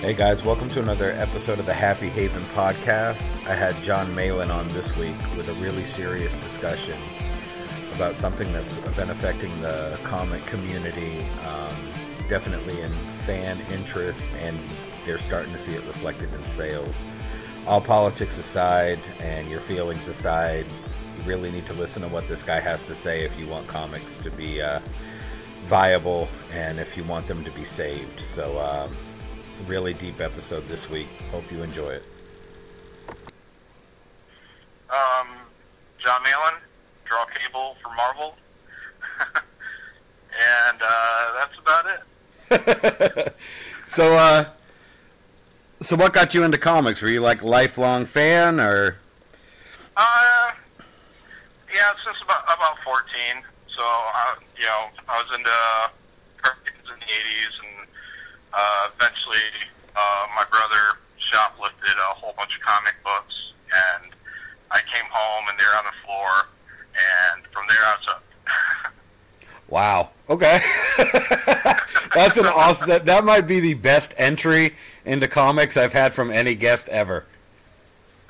Hey guys, welcome to another episode of the Happy Haven podcast. I had Jon Malin on this week with a really serious discussion about something that's been affecting the comic community, um, definitely in fan interest, and they're starting to see it reflected in sales. All politics aside and your feelings aside, you really need to listen to what this guy has to say if you want comics to be uh, viable and if you want them to be saved. So, um, really deep episode this week. Hope you enjoy it. Um, Jon Malin, draw cable for Marvel, and uh, that's about it. so, uh, so what got you into comics? Were you like lifelong fan, or? Uh, yeah, since about about fourteen. So, uh, you know, I was into cartoons in the eighties, and uh, eventually, uh, my brother shoplifted a whole bunch of comic books, and I came home, and they're on the floor, and from there I was up. Wow. Okay. That's an awesome. That that might be the best entry into comics I've had from any guest ever.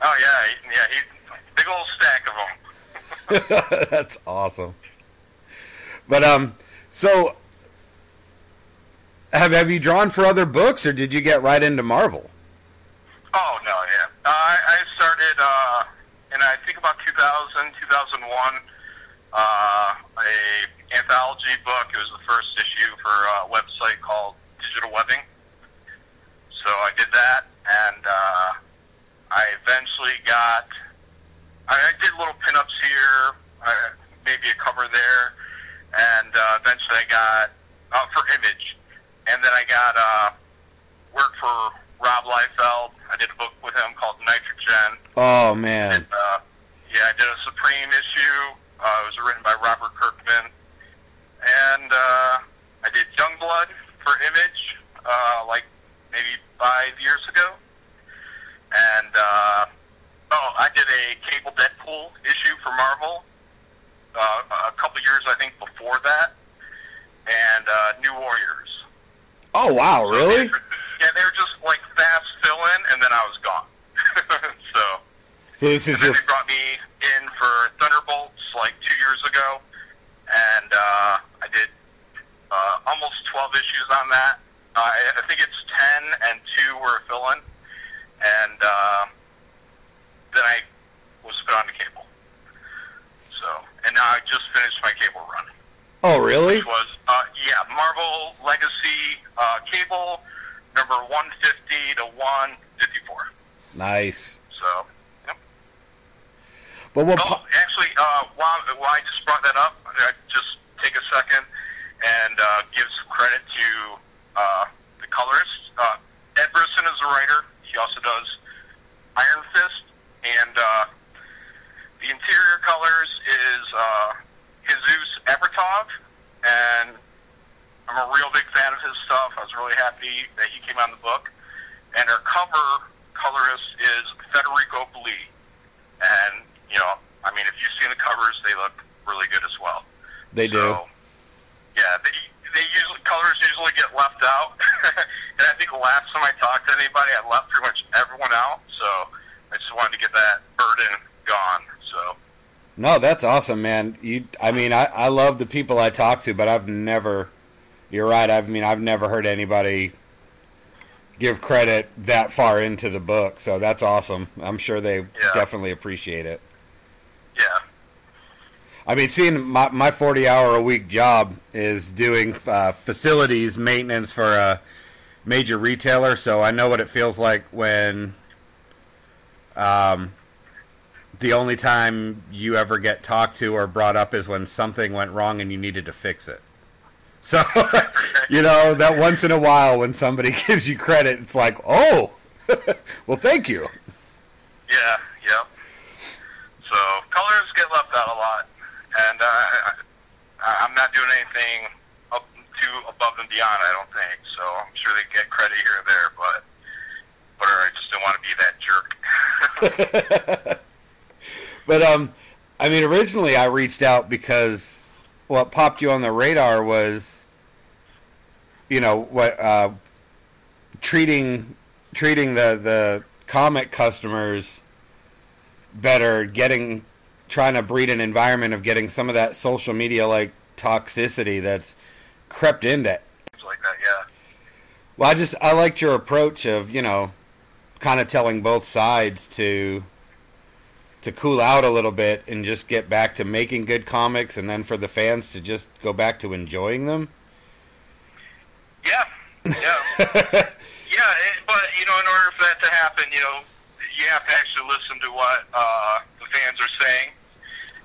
Oh yeah, yeah, he big old stack of them. That's awesome. But um, so have have you drawn for other books, or did you get right into Marvel? Oh no, yeah. Uh, I, I started uh, in I think about 2000, 2001. Uh, a anthology book. It was the first issue for a website called Digital Webbing. So I did that, and uh, I eventually got. I, I did little pinups here, uh, maybe a cover there, and uh, eventually I got uh, for Image, and then I got uh, work for Rob Liefeld. I did a book with him called Nitrogen. Oh man, Uh, yeah, I did a Supreme issue. Uh, it was written by Robert Kirkman. And uh, I did Youngblood for Image, uh, like maybe five years ago. And, uh, oh, I did a Cable Deadpool issue for Marvel uh, a couple years, I think, before that. And uh, New Warriors. Oh wow, really? Yeah, they were just like fast fill in, and then I was gone. so. So this is your then they brought me in for Thunderbolts like two years ago, and uh, I did uh, almost 12 issues on that. Uh, I, I think it's 10 and two were a fill-in, and uh, then I was put on the cable. So, and now I just finished my cable run, oh really? which was uh, yeah, Marvel Legacy uh, cable number 150 to 154. Nice. So. Yep. But what? Oh, actually, uh, while, while I just brought that up, I just take a second and uh, give some credit to uh, the colorist. Uh, Ed Brisson is a writer. He also does Iron Fist, and uh, the interior colors is uh, Aburtov, and I'm a real big fan of his stuff. I was really happy that he came on the book. And our cover colorist is Federico Blee. And, you know, I mean, if you've seen the covers, they look really good as well. they do. So, yeah, they, they usually, colors usually get left out. and I think the last time I talked to anybody, I left pretty much everyone out. So I just wanted to get that burden gone. No, that's awesome, man. You, I mean, I, I love the people I talk to, but I've never. You're right. I mean, I've never heard anybody give credit that far into the book, so that's awesome. I'm sure they Yeah. definitely appreciate it. yeah. I mean, seeing my my 40 hour a week job is doing uh, facilities maintenance for a major retailer, so I know what it feels like when um, the only time you ever get talked to or brought up is when something went wrong and you needed to fix it. So, you know, that once in a while when somebody gives you credit, it's like, oh, well, thank you. Yeah, yeah. So colors get left out a lot, and uh, I'm not doing anything up too above and beyond. I don't think so. I'm sure they get credit here or there, but but I just don't want to be that jerk. But um, I mean, originally I reached out because what popped you on the radar was, you know, what uh, treating treating the the comic customers better, getting trying to breed an environment of getting some of that social media like toxicity that's crept into Things like that, yeah. Well, I just I liked your approach of you know, kind of telling both sides to to cool out a little bit and just get back to making good comics, and then for the fans to just go back to enjoying them. Yeah, yeah, yeah. It, but you know, in order for that to happen, you know, you have to actually listen to what uh, the fans are saying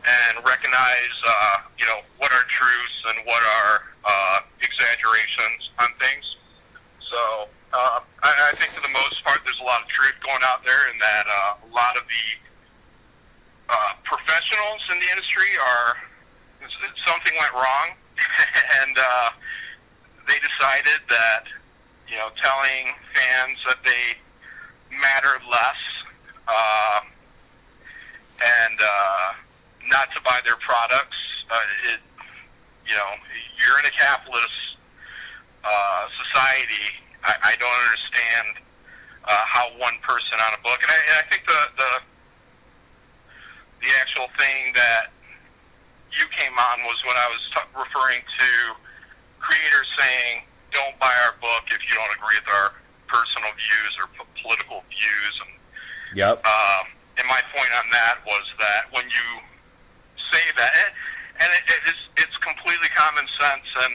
and recognize, uh, you know, what are truths and what are uh, exaggerations on things. So uh, I, I think for the most part, there's a lot of truth going out there, and that uh, a lot of the uh, professionals in the industry are something went wrong, and uh, they decided that you know telling fans that they matter less uh, and uh, not to buy their products. Uh, it, you know, you're in a capitalist uh, society. I, I don't understand uh, how one person on a book, and I, and I think the, the the actual thing that you came on was when I was t- referring to creators saying, "Don't buy our book if you don't agree with our personal views or p- political views." And Yep. um, and my point on that was that when you say that, and, and it, it is, it's completely common sense. And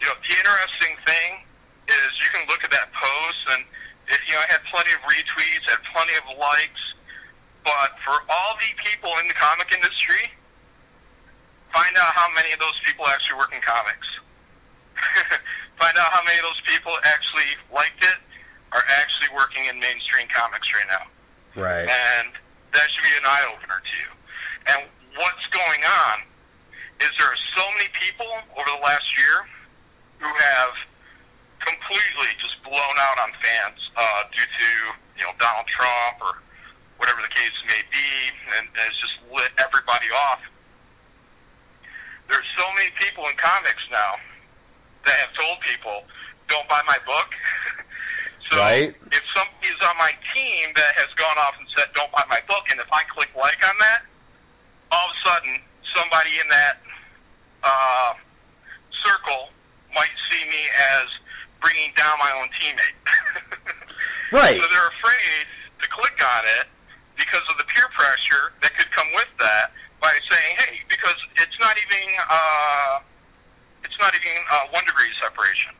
you know, the interesting thing is you can look at that post, and it, you know, I had plenty of retweets, had plenty of likes, but for all the people in the comic industry, find out how many of those people actually work in comics. find out how many of those people actually liked it, are actually working in mainstream comics right now Right. and that should be an eye opener to you. And what's going on is there are so many people over the last year who have completely just blown out on fans uh, due to you know Donald Trump or whatever the case may be, and, and it's just lit everybody off. There's so many people in comics now that have told people, "Don't buy my book." so Right. if somebody is on my team that has gone off and said, "Don't buy my book," and if I click like on that, all of a sudden somebody in that uh, circle might see me as bringing down my own teammate. Right. So they're afraid to click on it because of the peer pressure that could come with that by saying, "Hey," because it's not even uh, it's not even uh, one degree separation.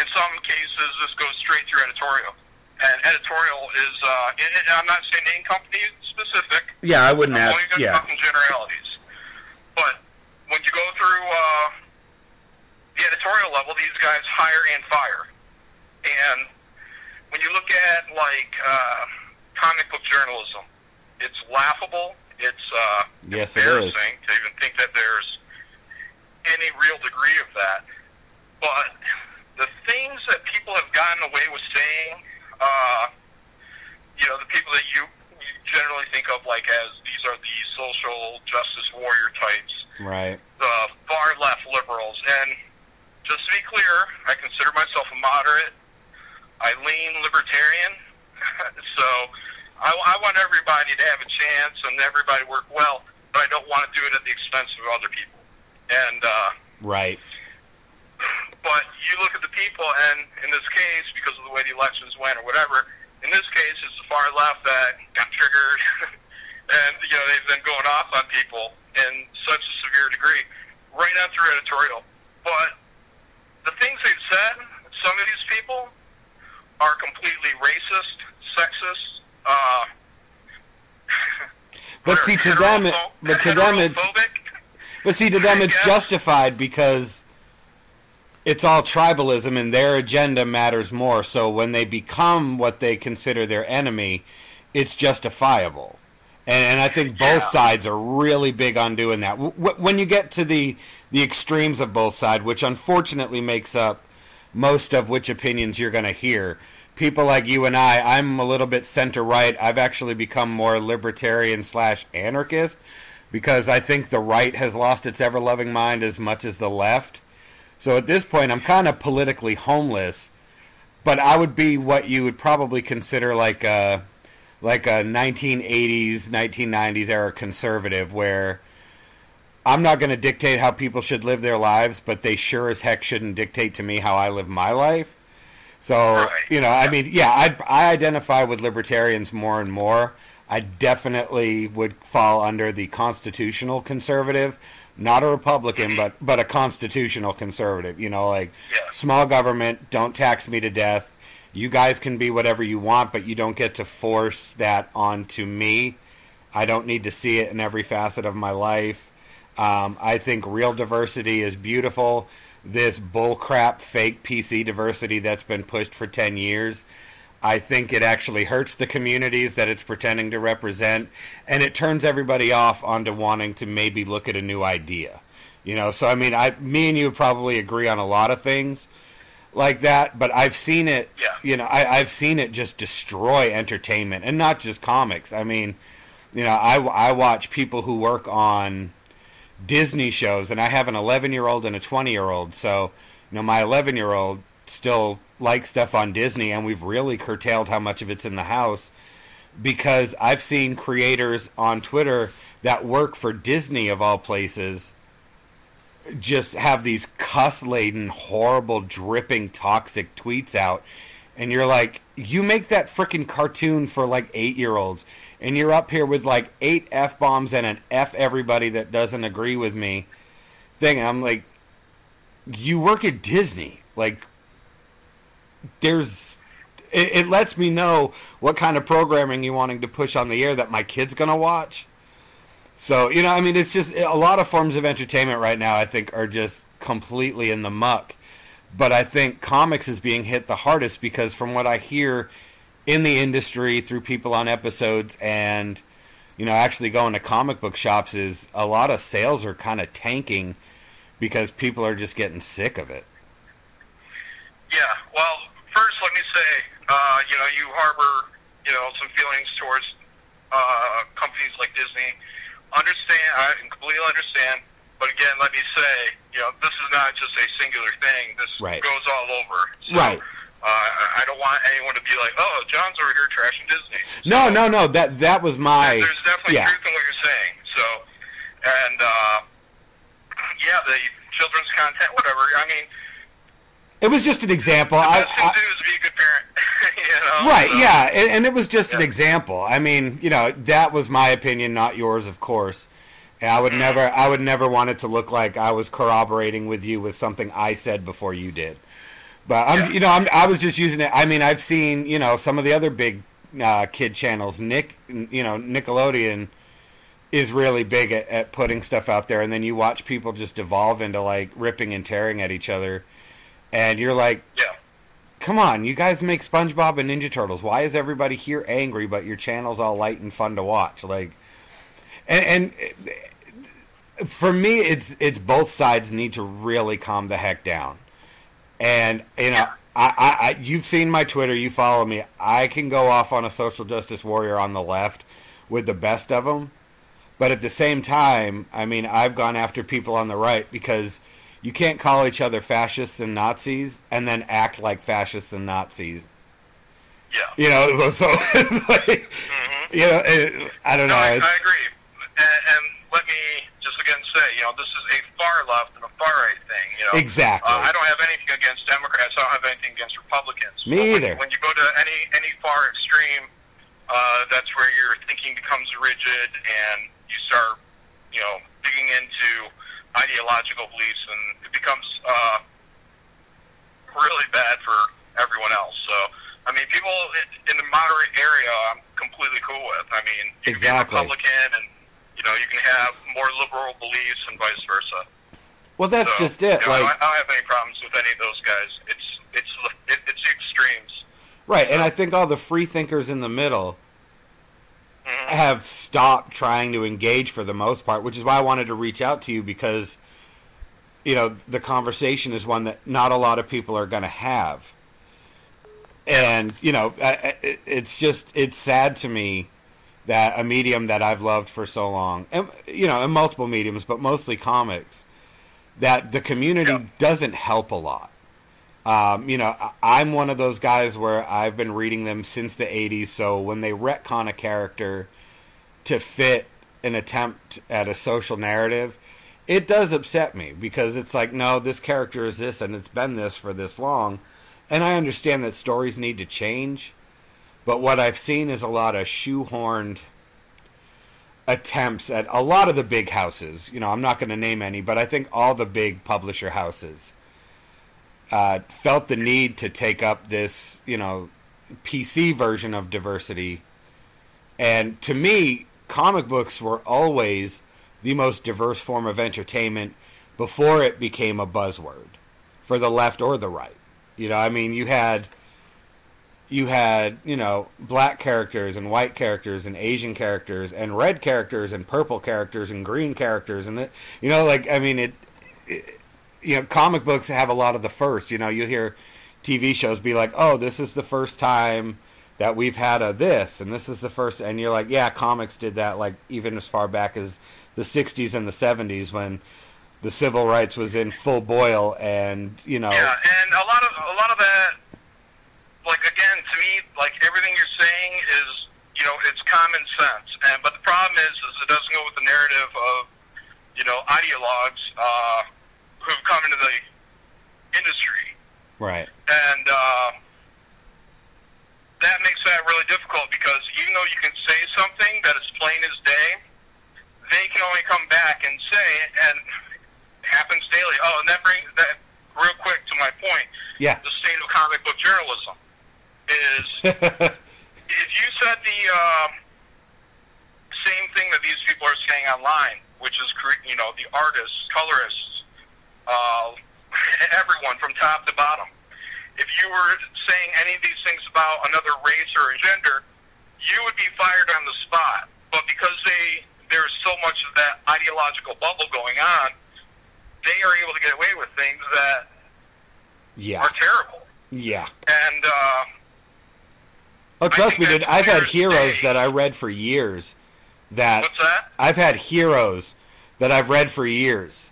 In some cases, this goes straight through editorial, and editorial is uh, and and I'm not saying any company specific. Yeah, I wouldn't I'm ask. only Yeah. generalities. But when you go through uh, the editorial level, these guys hire and fire. And when you look at like uh, comic book journalism, it's laughable. It's uh, Yes, it is. embarrassing to even think that there's any real degree of that. But the things that people have gotten away with saying, uh, you know, the people that you generally think of like as these are the social justice warrior types, Right. the far left liberals. And just to be clear, I consider myself a moderate. I lean libertarian. so I, I want everybody to have a chance and everybody work well, but I don't want to do it at the expense of other people. And, uh, Right. but you look at the people, and in this case, because of the way the elections went or whatever, in this case, it's the far left that got triggered, and you know they've been going off on people in such a severe degree, right through editorial. But the things they've said, some of these people are completely racist, sexist. Uh, But see, to them, it- but to them, it's. But see, to them, it's justified because it's all tribalism and their agenda matters more. So when they become what they consider their enemy, it's justifiable. And, and I think both Yeah. sides are really big on doing that. W- w- when you get to the, the extremes of both sides, which unfortunately makes up most of which opinions you're going to hear, people like you and I, I'm a little bit center right. I've actually become more libertarian slash anarchist because I think the right has lost its ever loving mind as much as the left. So at this point, I'm kind of politically homeless. but I would be what you would probably consider like a like a 1980s 1990s era conservative where I'm not going to dictate how people should live their lives, but they sure as heck shouldn't dictate to me how I live my life. So, right. you know, I mean, yeah, I, I identify with libertarians more and more. I definitely would fall under the constitutional conservative, not a Republican, but but a constitutional conservative. You know, like yeah. small government, don't tax me to death. You guys can be whatever you want, but you don't get to force that onto me. I don't need to see it in every facet of my life. Um, I think real diversity is beautiful. This bullcrap fake PC diversity that's been pushed for 10 years I think it actually hurts the communities that it's pretending to represent, and it turns everybody off onto wanting to maybe look at a new idea. You know, so I mean, I, me and you probably agree on a lot of things like that, but I've seen it. Yeah. You know, I, I've seen it just destroy entertainment, and not just comics. I mean, you know, I, I watch people who work on Disney shows, and I have an 11 year old and a 20 year old. So, you know, my 11 year old still likes stuff on Disney, and we've really curtailed how much of it's in the house because I've seen creators on Twitter that work for Disney of all places just have these cuss laden, horrible, dripping, toxic tweets out. And you're like, you make that freaking cartoon for like eight year olds, and you're up here with like eight F bombs and an F everybody that doesn't agree with me thing. I'm like, you work at Disney. Like, there's it, it, lets me know what kind of programming you're wanting to push on the air that my kid's gonna watch. So you know, I mean, it's just a lot of forms of entertainment right now. I think are just completely in the muck. But I think comics is being hit the hardest because, from what I hear in the industry through people on episodes and you know actually going to comic book shops, is a lot of sales are kind of tanking because people are just getting sick of it. Yeah, well, first, let me say, uh, you know, you harbor, you know, some feelings towards uh, companies like Disney. Understand, I completely understand. But again, let me say, you know, this is not just a singular thing. This right. goes all over. So, right. Uh, I don't want anyone to be like, "Oh, Jon's over here trashing Disney." So, no, no, no. That that was my. There's definitely yeah. truth in what you're saying. So, and uh, yeah, the children's content, whatever. I mean, it was just an example. The I, best thing to do is be a good parent. you know? Right, so, yeah. And, and, it was just yeah. an example. I mean, you know, that was my opinion, not yours, of course. And I would mm-hmm. never I would never want it to look like I was corroborating with you with something I said before you did. But I'm, yeah. you know, I'm, I was just using it. I mean, I've seen, you know, some of the other big uh, kid channels. Nick, you know, Nickelodeon is really big at, at putting stuff out there, and then you watch people just evolve into like ripping and tearing at each other and you're like, yeah. Come on, you guys make SpongeBob and Ninja Turtles. Why is everybody here angry, but your channel's all light and fun to watch? Like, and, and for me, it's it's both sides need to really calm the heck down. And you know, I, I, I, you've seen my Twitter, you follow me. I can go off on a social justice warrior on the left with the best of them, but at the same time, I mean, I've gone after people on the right because you can't call each other fascists and Nazis and then act like fascists and Nazis. Yeah. You know, so, it's like, mm-hmm. you know, it, I don't no, know. I, I agree. And, and, let me just again say, you know, this is a far left and a far right thing. You know, exactly. Uh, I don't have anything against Democrats. I don't have anything against Republicans. Me but either. When, when, you go to any any far extreme, uh, that's where your thinking becomes rigid and you start, you know, digging into ideological beliefs, and it becomes uh, really bad for everyone else. So, I mean, people in the moderate area, I'm completely cool with. I mean, you exactly. can be Republican, and you know, you can have more liberal beliefs, and vice versa. Well, that's so, just it. You know, like, I don't have any problems with any of those guys. It's it's it, it's extremes. Right, and I think all the free thinkers in the middle mm-hmm. have stopped trying to engage for the most part, which is why I wanted to reach out to you because you know the conversation is one that not a lot of people are going to have. And you know, it's just it's sad to me that a medium that I've loved for so long, and you know, in multiple mediums, but mostly comics, that the community yeah. doesn't help a lot. Um, you know, I'm one of those guys where I've been reading them since the 80s, so when they retcon a character to fit an attempt at a social narrative, it does upset me because it's like, no, this character is this and it's been this for this long. And I understand that stories need to change, but what I've seen is a lot of shoehorned attempts at a lot of the big houses. You know, I'm not going to name any, but I think all the big publisher houses uh, felt the need to take up this, you know, PC version of diversity. And to me, comic books were always the most diverse form of entertainment before it became a buzzword for the left or the right. You know, I mean, you had you had you know black characters and white characters and Asian characters and red characters and purple characters and green characters and you know like I mean it, it, you know comic books have a lot of the first you know you hear TV shows be like oh this is the first time that we've had a this and this is the first and you're like yeah comics did that like even as far back as the 60s and the 70s when the civil rights was in full boil and you know yeah and a lot of a lot of that like again to me like everything you're saying is you know it's common sense. And but the problem is is it doesn't go with the narrative of you know ideologues uh, who've come into the industry. Right and uh, that makes that really difficult because even though you can say something that is plain as day, they can only come back and say, and it happens daily. Oh, and that brings that real quick to my point. Yeah. The state of comic book journalism is if you said the uh, same thing that these people are saying online, which is you know the artists, colorists, uh, everyone from top to bottom if you were saying any of these things about another race or a gender, you would be fired on the spot. But because they there's so much of that ideological bubble going on, they are able to get away with things that yeah. are terrible. Yeah. Oh, trust me, dude. I've had heroes that I read for years. That, What's that? I've had heroes that I've read for years.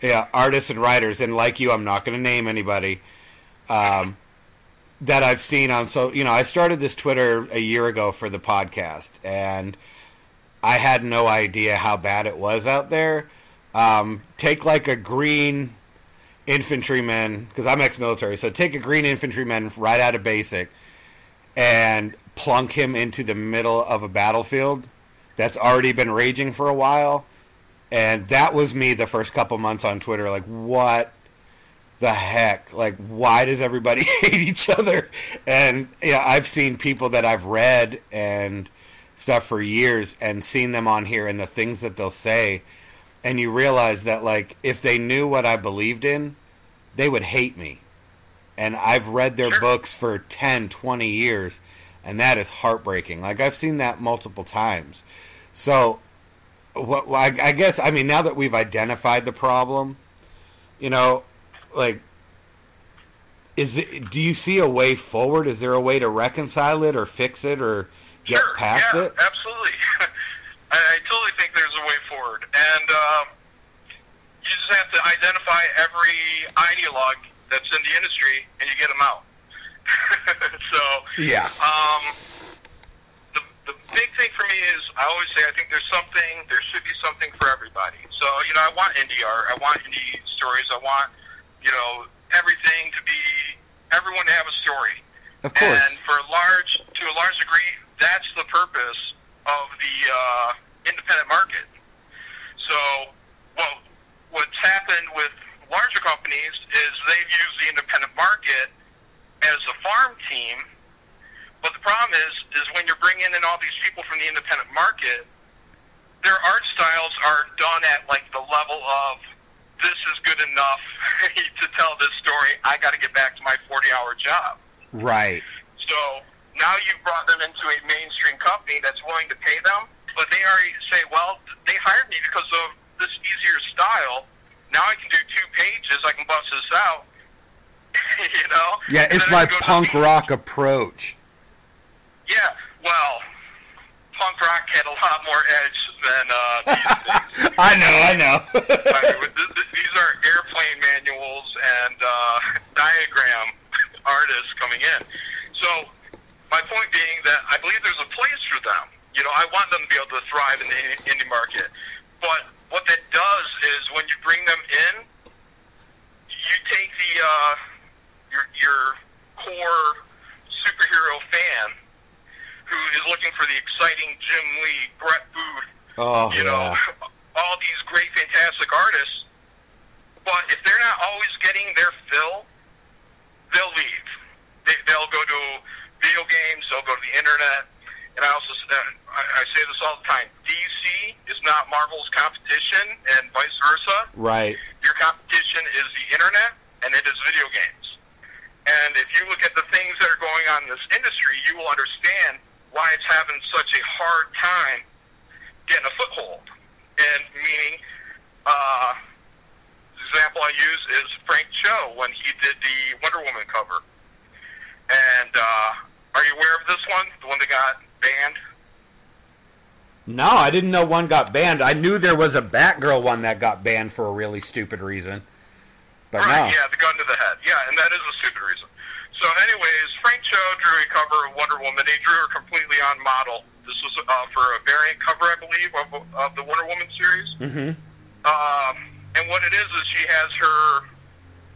Yeah, artists and writers, and like you, I'm not going to name anybody um, that I've seen on so you know I started this Twitter a year ago for the podcast and I had no idea how bad it was out there. Um, take like a green infantryman because I'm ex-military, so take a green infantryman right out of basic and plunk him into the middle of a battlefield that's already been raging for a while. And that was me the first couple months on Twitter. Like, what the heck? Like, why does everybody hate each other? And yeah, I've seen people that I've read and stuff for years and seen them on here and the things that they'll say. And you realize that, like, if they knew what I believed in, they would hate me. And I've read their books for 10, 20 years, and that is heartbreaking. Like, I've seen that multiple times. So, what I, I guess, I mean, now that we've identified the problem, you know, like is it do you see a way forward? Is there a way to reconcile it or fix it or get sure, past yeah, it? absolutely. I, I totally think there's a way forward. And um, you just have to identify every ideologue that's in the industry and you get them out so yeah um, the, the big thing for me is I always say I think there's something there should be something for everybody so you know I want indie art I want indie stories I want you know, everything to be everyone to have a story. Of course. And for a large to a large degree, that's the purpose of the uh, independent market. So, well, what's happened with larger companies is they've used the independent market as a farm team. But the problem is, is when you're bringing in all these people from the independent market, their art styles are done at like the level of this is good enough to tell this story. I got to get back to my 40 hour job. Right. So now you've brought them into a mainstream company that's willing to pay them, but they already say, well, they hired me because of this easier style. Now I can do two pages. I can bust this out. you know? Yeah, it's my punk rock approach. Yeah, well, punk rock had a lot more edge than uh, these I know, I know. I mean, these are airplane manuals and uh, diagram artists coming in. So my point being that I believe there's a place for them. You know, I want them to be able to thrive in the indie market. But what that does is when you bring them in, you take the uh, your your core superhero fan who is looking for the exciting Jim Lee, Brett Booth, Oh, you know, all these great, fantastic artists. But if they're not always getting their fill, they'll leave. They, they'll go to video games. They'll go to the internet. And I also uh, I, I say this all the time: DC is not Marvel's competition, and vice versa. Right. Your competition is the internet, and it is video games. And if you look at the things that are going on in this industry, you will understand why it's having such a hard time getting a foothold. And meaning, uh, the example I use is Frank Cho when he did the Wonder Woman cover. And uh, are you aware of this one? The one that got banned? No, I didn't know one got banned. I knew there was a Batgirl one that got banned for a really stupid reason. But right, no. yeah, the gun to the head. Yeah, and that is a stupid reason. So, anyways, Frank Cho drew a cover of Wonder Woman. He drew her completely on model. This was uh, for a variant cover, I believe, of, of the Wonder Woman series. Mm-hmm. Um, and what it is is she has her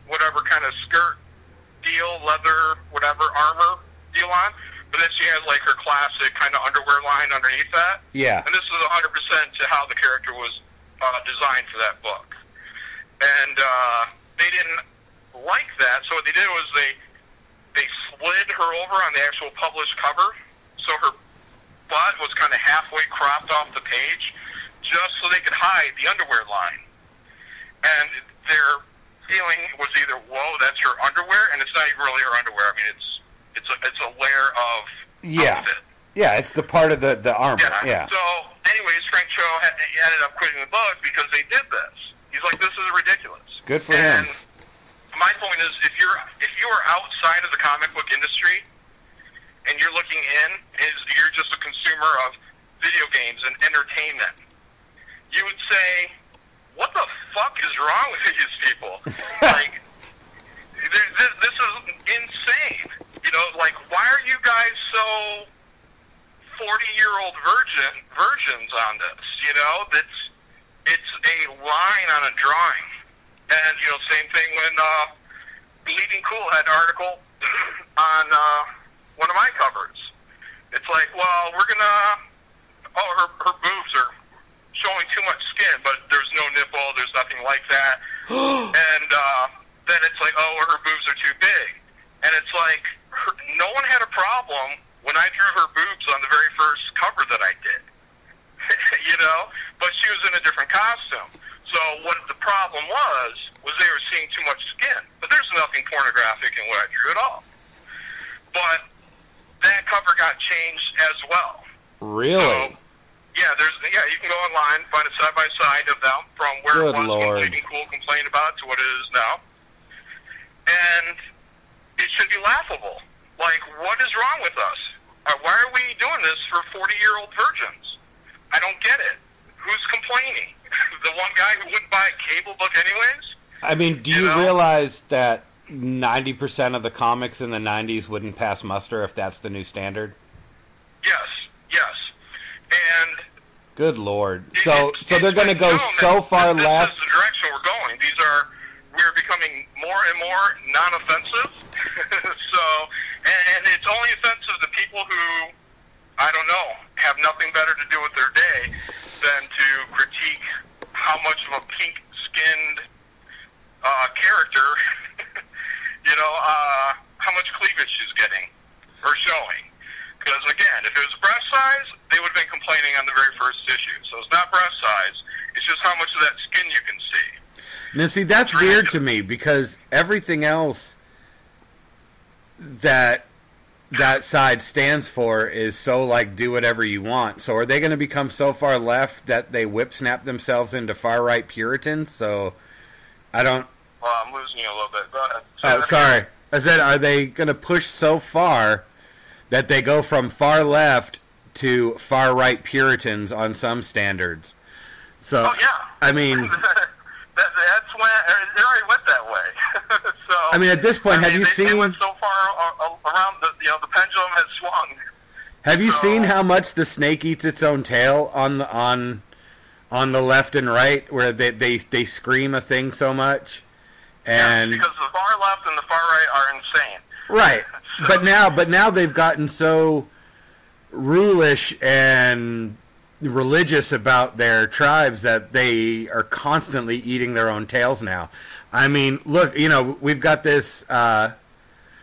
whatever kind of skirt deal, leather, whatever armor deal on, but then she has like her classic kind of underwear line underneath that. Yeah. And this is 100% to how the character was uh, designed for that book. And uh, they didn't like that, so what they did was they they slid her over on the actual published cover, so her butt was kind of halfway cropped off the page, just so they could hide the underwear line. And their feeling was either, "Whoa, that's her underwear," and it's not even really her underwear. I mean, it's it's a it's a layer of Yeah. outfit. Yeah, it's the part of the, the armor. Yeah. So, anyways, Frank Cho had, he ended up quitting the book because they did this. He's like, "This is ridiculous." Good for and him. my point is, if you're if you are outside of the comic book industry and you're looking in, is you're just a consumer of video games and entertainment, you would say, "What the fuck is wrong with these people?" like, this, this is insane. You know, like, why are you guys so forty-year-old virgin virgins on this? You know, that's it's a line on a drawing. And you know, same thing when uh, Bleeding Cool had an article on uh, one of my covers. It's like, well, we're gonna. Oh, her her boobs are showing too much skin, but there's no nipple. There's nothing like that. and uh, then it's like, oh, her boobs are too big. And it's like, her, no one had a problem when I drew her boobs on the very first cover that I did. you know, but she was in a different costume. So what the problem was was they were seeing too much skin. But there's nothing pornographic in what I drew at all. But that cover got changed as well. Really? So, yeah, there's yeah, you can go online find a side by side of them from where Good it was Lord. Bleeding Cool complained about it to what it is now. And it should be laughable. Like, what is wrong with us? Uh, why are we doing this for forty-year-old virgins? I don't get it. Who's complaining? the one guy who wouldn't buy a cable book anyways? I mean, do You you know? realize that 90% of the comics in the 90s wouldn't pass muster if that's the new standard? Yes, yes. And Good lord. it- So so they're going to go so far this left. is the direction we're going. These are we're becoming more and more non-offensive. so, and, and it's only offensive to people who I don't know have nothing better to do with their day than to critique how much of a pink-skinned uh, character, you know, uh, how much cleavage she's getting or showing. Because again, if it was breast size, they would have been complaining on the very first issue. So it's not breast size; it's just how much of that skin you can see. Now, see, that's weird to me because everything else that that side stands for is so like do whatever you want. So are they going to become so far left that they whip snap themselves into far right Puritans? So I don't. Well, I'm losing you a little bit. Go ahead. Oh, sorry. I said, are they going to push so far that they go from far left to far right Puritans on some standards? So Oh yeah. I mean, that, that's when it already went that way. so I mean, at this point, I have mean, you they, seen? They went so far uh, uh, around the you know the pendulum has swung. Have you So- seen how much the snake eats its own tail on the on on the left and right, where they they, they scream a thing so much, and because the far left and the far right are insane. right. But now, but now they've gotten so rulish and religious about their tribes that they are constantly eating their own tails now. I mean, look, you know, we've got this. Uh,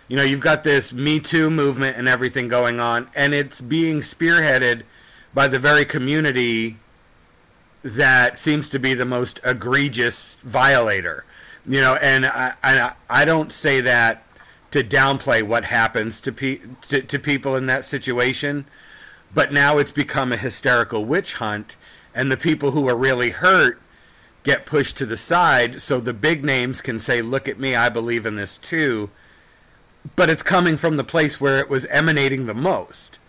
you know, you've got this Me Too movement and everything going on, and it's being spearheaded by the very community that seems to be the most egregious violator. You know, and I, I, I don't say that to downplay what happens to, pe- to to people in that situation, but now it's become a hysterical witch hunt, and the people who are really hurt get pushed to the side, so the big names can say, "Look at me, I believe in this too." But it's coming from the place where it was emanating the most.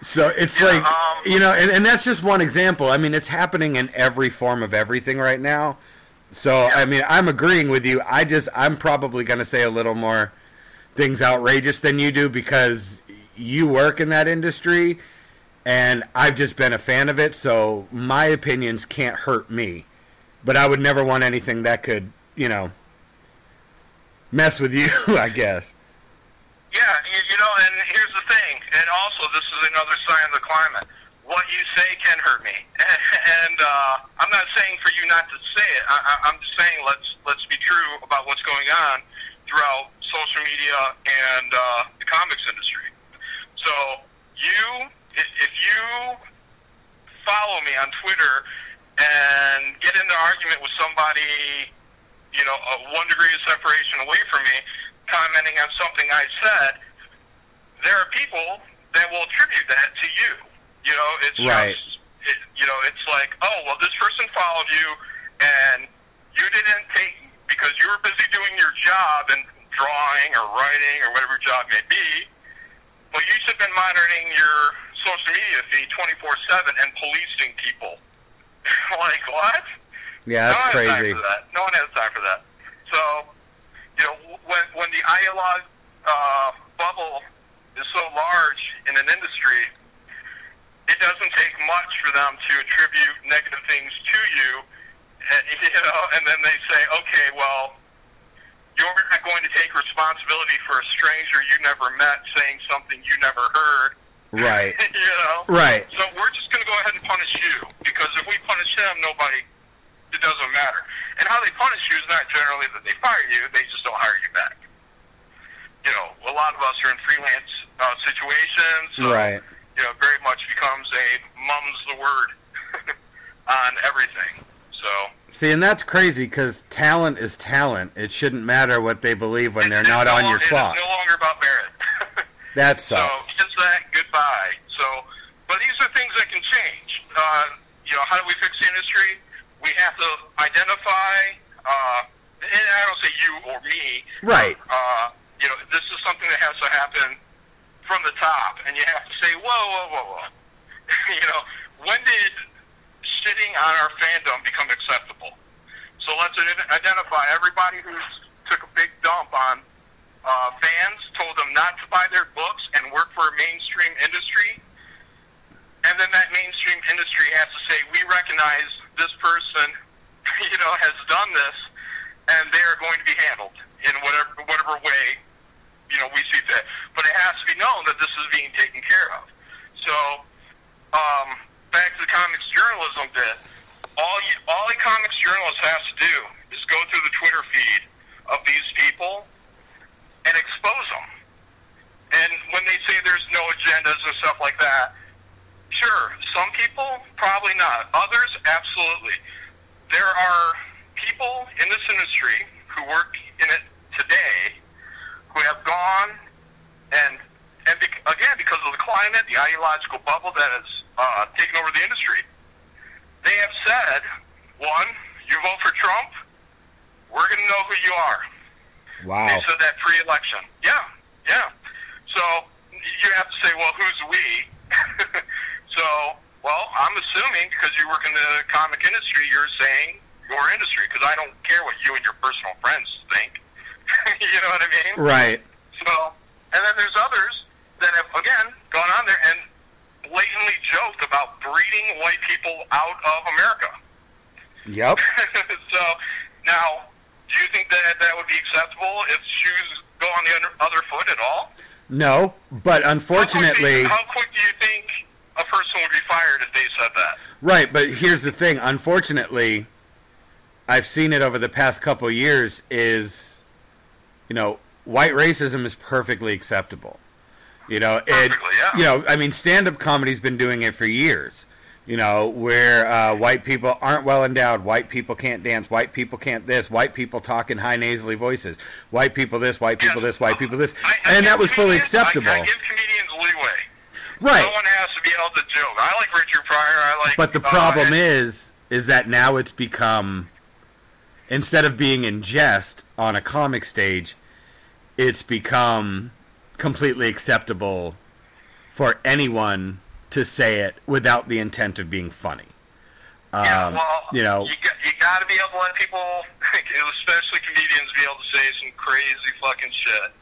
So it's Yeah, like um, you know, and, and that's just one example. I mean, it's happening in every form of everything right now. So I mean, I'm agreeing with you. I just I'm probably going to say a little more things outrageous than you do because you work in that industry and I've just been a fan of it, so my opinions can't hurt me. But I would never want anything that could, you know, mess with you, I guess. Yeah, you, you know, and here's the thing, and also this is another sign of the climate. What you say can hurt me, and uh, I'm not saying for you not to say it. I, I'm just saying let's let's be true about what's going on throughout social media and uh, the comics industry. So you, if, if you follow me on Twitter and get into argument with somebody, you know, a one degree of separation away from me, commenting on something I said, there are people that will attribute that to you. You know, it's Right. just, it, you know, it's like, oh, well, this person followed you, and you didn't take because you were busy doing your job and drawing or writing or whatever job may be. Well, you should have been monitoring your social media feed 24/7 and policing people. like what? Yeah, that's no crazy. that. No one has time for that. So, you know, when when the dialogue uh, bubble is so large in an industry, it doesn't take much for them to attribute negative things to you, and, you know, and then they say, okay, well, you're not going to take responsibility for a stranger you never met saying something you never heard. Right. you know. Right. So we're just going to go ahead and punish you because if we punish him, nobody, it doesn't matter. And how they punish you is not generally that they fire you; they just don't hire you back. You know, a lot of us are in freelance uh, situations, so Right. you know, very much becomes a mum's the word on everything. So See, and that's crazy because talent is talent. It shouldn't matter what they believe when they're not no on your clock. no longer about merit. That So sucks. kiss that goodbye. So, but these are things that can change. Uh, you know, how do we fix the industry? We have to identify. Uh, and I don't say you or me. Right. Uh, you know, this is something that has to happen from the top, and you have to say, whoa, whoa, whoa, whoa. you know, when did shitting on our fandom become acceptable? So let's identify everybody who's took a big dump on uh, fans, told them not to buy their books and work for a mainstream industry. And then that mainstream industry has to say, we recognize this person, you know, has done this, and they are going to be handled in whatever whatever way, you know, we see fit. But it has to be known that this is being taken care of. So, um, back to the comics journalism bit. All you, all a comics journalist has to do is go through the Twitter feed of these people and expose them. And when they say there's no agendas and stuff like that, sure, some people, probably not. Others, absolutely. There are people in this industry who work in it today who have gone and, and bec again, because of the climate, the ideological bubble that has uh, taken over the industry, they have said, one, you vote for Trump, we're going to know who you are. Wow. They said that pre-election. Yeah, yeah. So you have to say, well, who's we? so, well, I'm assuming because you work in the comic industry, you're saying your industry because I don't care what you and your personal friends think. you know what I mean? Right. So, and then there's others that have again gone on there and blatantly joked about breeding white people out of America. Yep. so now, do you think that that would be acceptable if shoes go on the other, foot at all? No, but unfortunately, how quick, how quick do you think a person would be fired if they said that? right. But here's the thing. Unfortunately, I've seen it over the past couple of years. Is you know, white racism is perfectly acceptable. You know, it. Yeah. You know, I mean, stand-up comedy's been doing it for years. You know, where uh, white people aren't well endowed, white people can't dance, white people can't this, white people talk in high nasally voices, white people this, white people Yeah. this, white people this, I, I and that was fully acceptable. I, I give comedians leeway. Right. No one has to be able to joke. I like Richard Pryor. I like. But the uh, problem and- is, is that now it's become, instead of being in jest on a comic stage, it's become completely acceptable for anyone to say it without the intent of being funny. Um, Yeah, well, you know, you got, you got to be able to let people, especially comedians, be able to say some crazy fucking shit.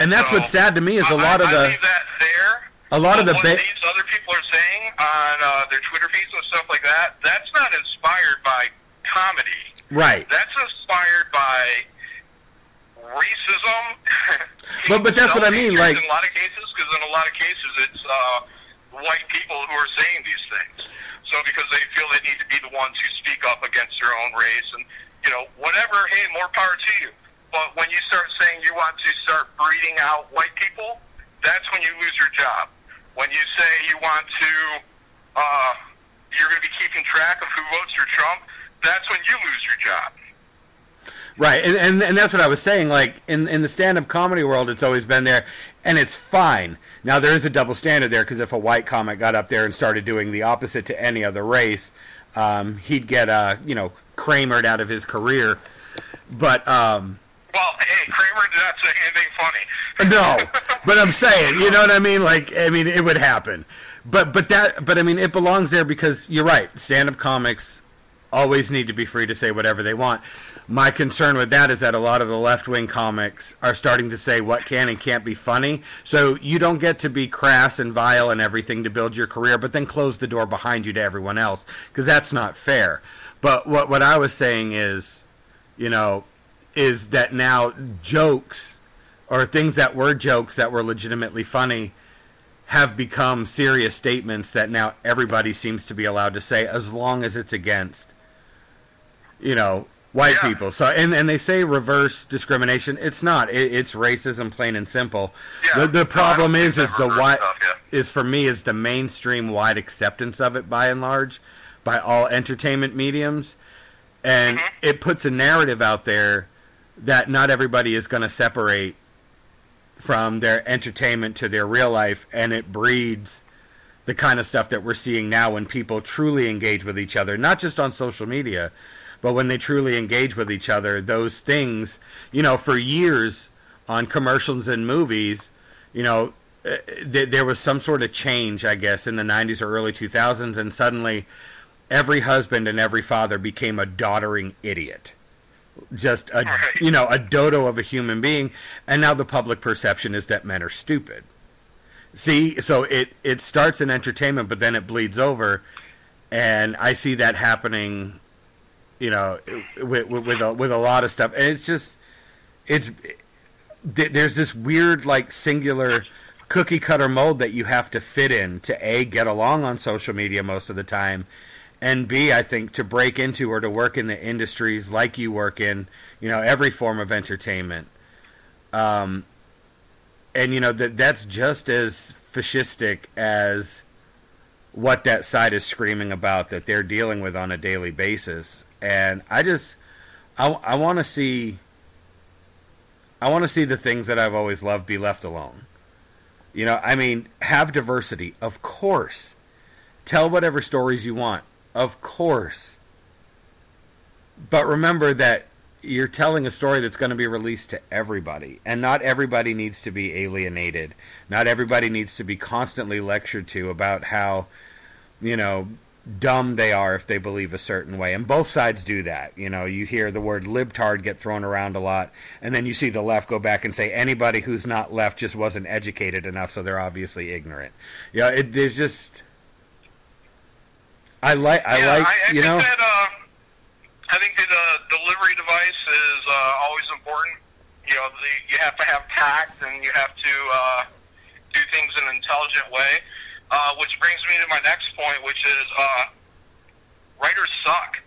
and that's so, what's sad to me is a I- lot of I the leave that there. a lot of the what ba- these other people are saying on uh, their Twitter feeds and stuff like that, that's not inspired by comedy. right. That's inspired by racism. But- but that's what I mean, like- in a lot of cases, because in a lot of cases it's uh, white people who are saying these things. So because they feel they need to be the ones who speak up against their own race, and you know whatever. Hey, more power to you. But when you start saying you want to start breeding out white people, that's when you lose your job. When you say you want to, uh, you're going to be keeping track of who votes for Trump, that's when you lose your job. Right, and, and and that's what I was saying. Like in in the stand up comedy world, it's always been there, and it's fine. Now there is a double standard there because if a white comic got up there and started doing the opposite to any other race, um, he'd get uh you know Kramered out of his career. But um, Well, hey, Kramer did not say anything funny. no, but I'm saying, you know what I mean? Like, I mean, it would happen. But but that but I mean, it belongs there because you're right. Stand up comics always need to be free to say whatever they want. My concern with that is that a lot of the left wing comics are starting to say what can and can't be funny. So you don't get to be crass and vile and everything to build your career, but then close the door behind you to everyone else because that's not fair. But what what I was saying is, you know, is that now jokes or things that were jokes that were legitimately funny have become serious statements that now everybody seems to be allowed to say as long as it's against you know white Yeah. people so and, and they say reverse discrimination it's not it, it's racism plain and simple Yeah. the, the problem No, is is the stuff, yeah. is for me is the mainstream wide acceptance of it by and large by all entertainment mediums and Mm-hmm. it puts a narrative out there that not everybody is going to separate from their entertainment to their real life and it breeds the kind of stuff that we're seeing now when people truly engage with each other not just on social media but when they truly engage with each other those things you know for years on commercials and movies you know uh, th- there was some sort of change i guess in the 90s or early 2000s and suddenly every husband and every father became a doddering idiot. Just a you know a dodo of a human being and now the public perception is that men are stupid. See so it it starts in entertainment but then it bleeds over and i see that happening you know with with, with, a, with a lot of stuff. And it's just it's there's this weird like singular cookie cutter mold that you have to fit in to a get along on social media most of the time and b i think to break into or to work in the industries like you work in you know every form of entertainment. Um and you know that that's just as fascistic as what that side is screaming about that they're dealing with on a daily basis. And i just i, I want to see i want to see the things that i've always loved be left alone. You know i mean have diversity of course. Tell whatever stories you want of course. But remember that you're telling a story that's going to be released to everybody and not everybody needs to be alienated not everybody needs to be constantly lectured to about how you know dumb they are if they believe a certain way. And both sides do that. You know, you hear the word libtard get thrown around a lot, and then you see the left go back and say anybody who's not left just wasn't educated enough, so they're obviously ignorant. Yeah, you know, there's just. I like, I yeah, like, I, I you know. That, uh, I think uh, delivery device is uh, always important. You know, the, you have to have tact, and you have to uh, do things in an intelligent way. Uh, which brings me to my next point, which is uh, writers suck.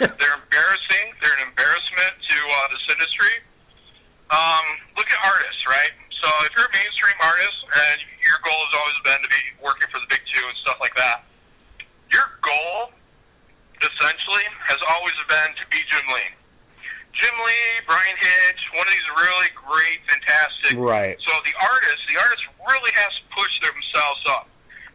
they're embarrassing. They're an embarrassment to uh, this industry. Um, look at artists, right? So if you're a mainstream artist and your goal has always been to be working for the big two and stuff like that, your goal essentially has always been to be Jim Lee. Jim Lee, Bryan Hitch, one of these really great, fantastic. Right. So the artists, the artists really has to push themselves up,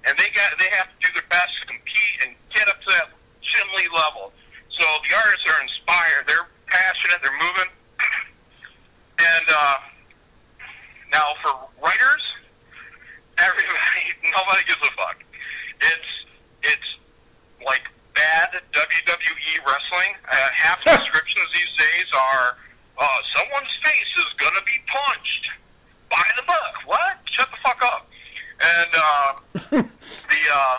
and they got they have to do their best to compete and get up to that Jim Lee level. So the artists are inspired. They're passionate. They're moving. and uh, now for writers, everybody, nobody gives a fuck. It's it's like bad WWE wrestling. The descriptions these days are uh, someone's face is going to be punched by the book. What? Shut the fuck up. And uh, the uh,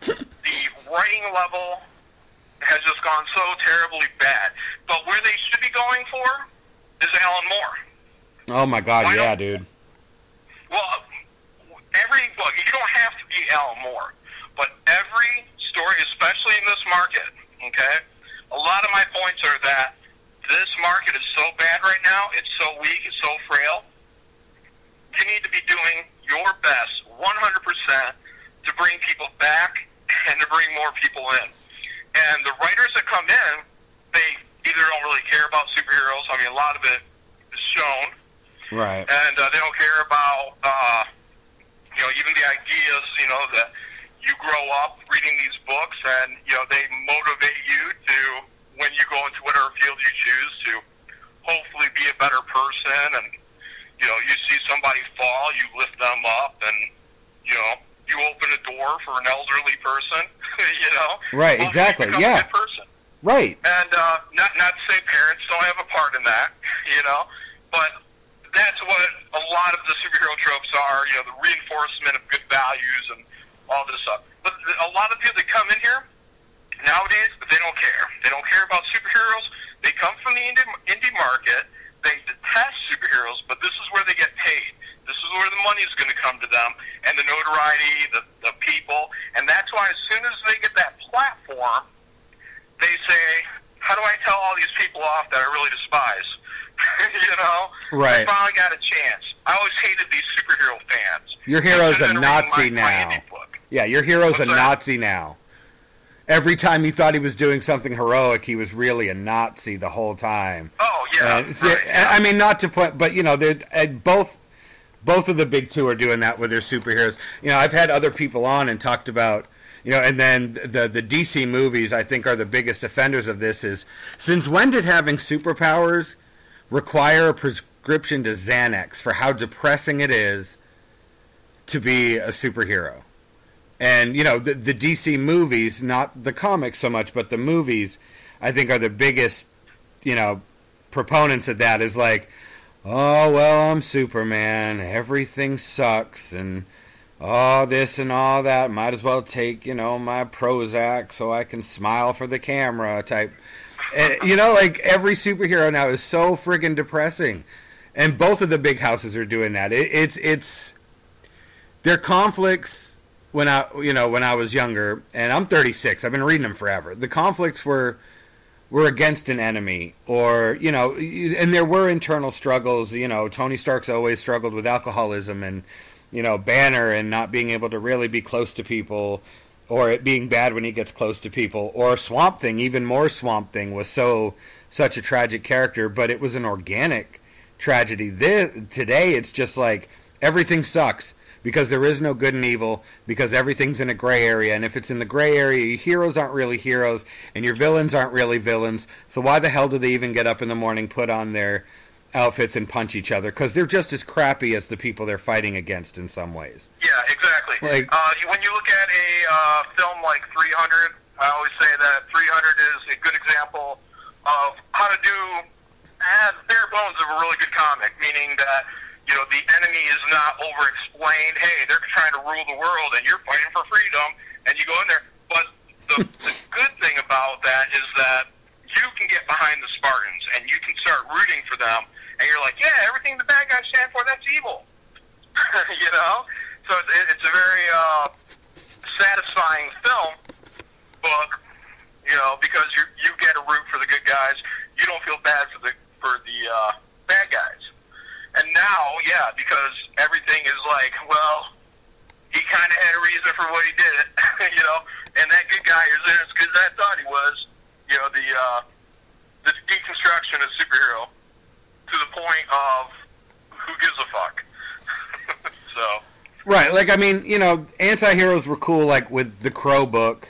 the writing level has just gone so terribly bad. But where they should be going for is Alan Moore. Oh my God, Why yeah, dude. Well, every book, you don't have to be Alan Moore, but every story, especially in this market, okay, a lot of my points are that this market is so bad right now, it's so weak, it's so frail. You need to be doing your best 100% to bring people back and to bring more people in. And the writers that come in, they either don't really care about superheroes. I mean, a lot of it is shown Right. and uh, they don't care about uh, you know even the ideas you know that you grow up reading these books and you know they motivate you to when you go into whatever field you choose to hopefully be a better person and you know you see somebody fall you lift them up and you know you open a door for an elderly person you know Right, Hopefully exactly, yeah. person Right. and uh, not not to say parents don't have a part in that, you know, but that's what a lot of the superhero tropes are. You know, the reinforcement of good values and all this stuff. But a lot of people that come in here nowadays, they don't care. They don't care about superheroes. They come from the indie, indie market. They detest superheroes, but this is where they get paid. This is where the money is going to come to them, and the notoriety, the, the people, and that's why as soon as they get that platform, they say, "How do I tell all these people off that I really despise?" you know, Right. I finally got a chance. I always hated these superhero fans. Your hero's a should've been reading Nazi my- my now. book. Yeah, your hero's a Nazi now. Every time you thought he was doing something heroic, he was really a Nazi the whole time. Oh yeah, And see, right, yeah. I mean, not to put, but you know, they're uh, both. Both of the big two are doing that with their superheroes. You know, I've had other people on and talked about, you know, and then the the DC movies I think are the biggest offenders of this. Is since when did having superpowers require a prescription to Xanax for how depressing it is to be a superhero? And you know, the the DC movies, not the comics so much, but the movies, I think are the biggest, you know, proponents of that is like, oh well, I'm Superman, everything sucks, and oh this and all that. Might as well take you know my Prozac so I can smile for the camera type. You know, like every superhero now is so friggin' depressing, and both of the big houses are doing that. It, it's it's their conflicts when I you know when I was younger, and I'm 36. I've been reading them forever. The conflicts were were against an enemy, or you know, and there were internal struggles. You know, Tony Stark's always struggled with alcoholism, and you know, Banner and not being able to really be close to people, or it being bad when he gets close to people, or Swamp Thing, even more Swamp Thing was so such a tragic character, but it was an organic tragedy. This, today, it's just like everything sucks because there is no good and evil because everything's in a gray area. And if it's in the gray area your heroes aren't really heroes and your villains aren't really villains. So why the hell do they even get up in the morning put on their outfits and punch each other? Because they're just as crappy as the people they're fighting against in some ways. Yeah, exactly. Like- uh, when you look at a uh, film like 300, I always say that 300 is a good example of how to do uh, bare bones of a really good comic, meaning that you know the enemy is not over-explained. Hey, they're trying to rule the world, and you're fighting for freedom, and you go in there. But the, the good thing about that is that you can get behind the Spartans, and you can start rooting for them, and you're like, yeah, everything the bad guys stand for, that's evil. you know, so it's, it's a very uh, satisfying film book. You know, because you you get a root for the good guys. You don't feel bad for the for the uh, bad guys. And now, yeah, because everything is like, well, he kind of had a reason for what he did, you know. And that good guy is in it because I thought he was, you know, the uh, the deconstruction of superhero to the point of who gives a fuck. so. Right, like I mean, you know, anti-heroes were cool like with the Crow book.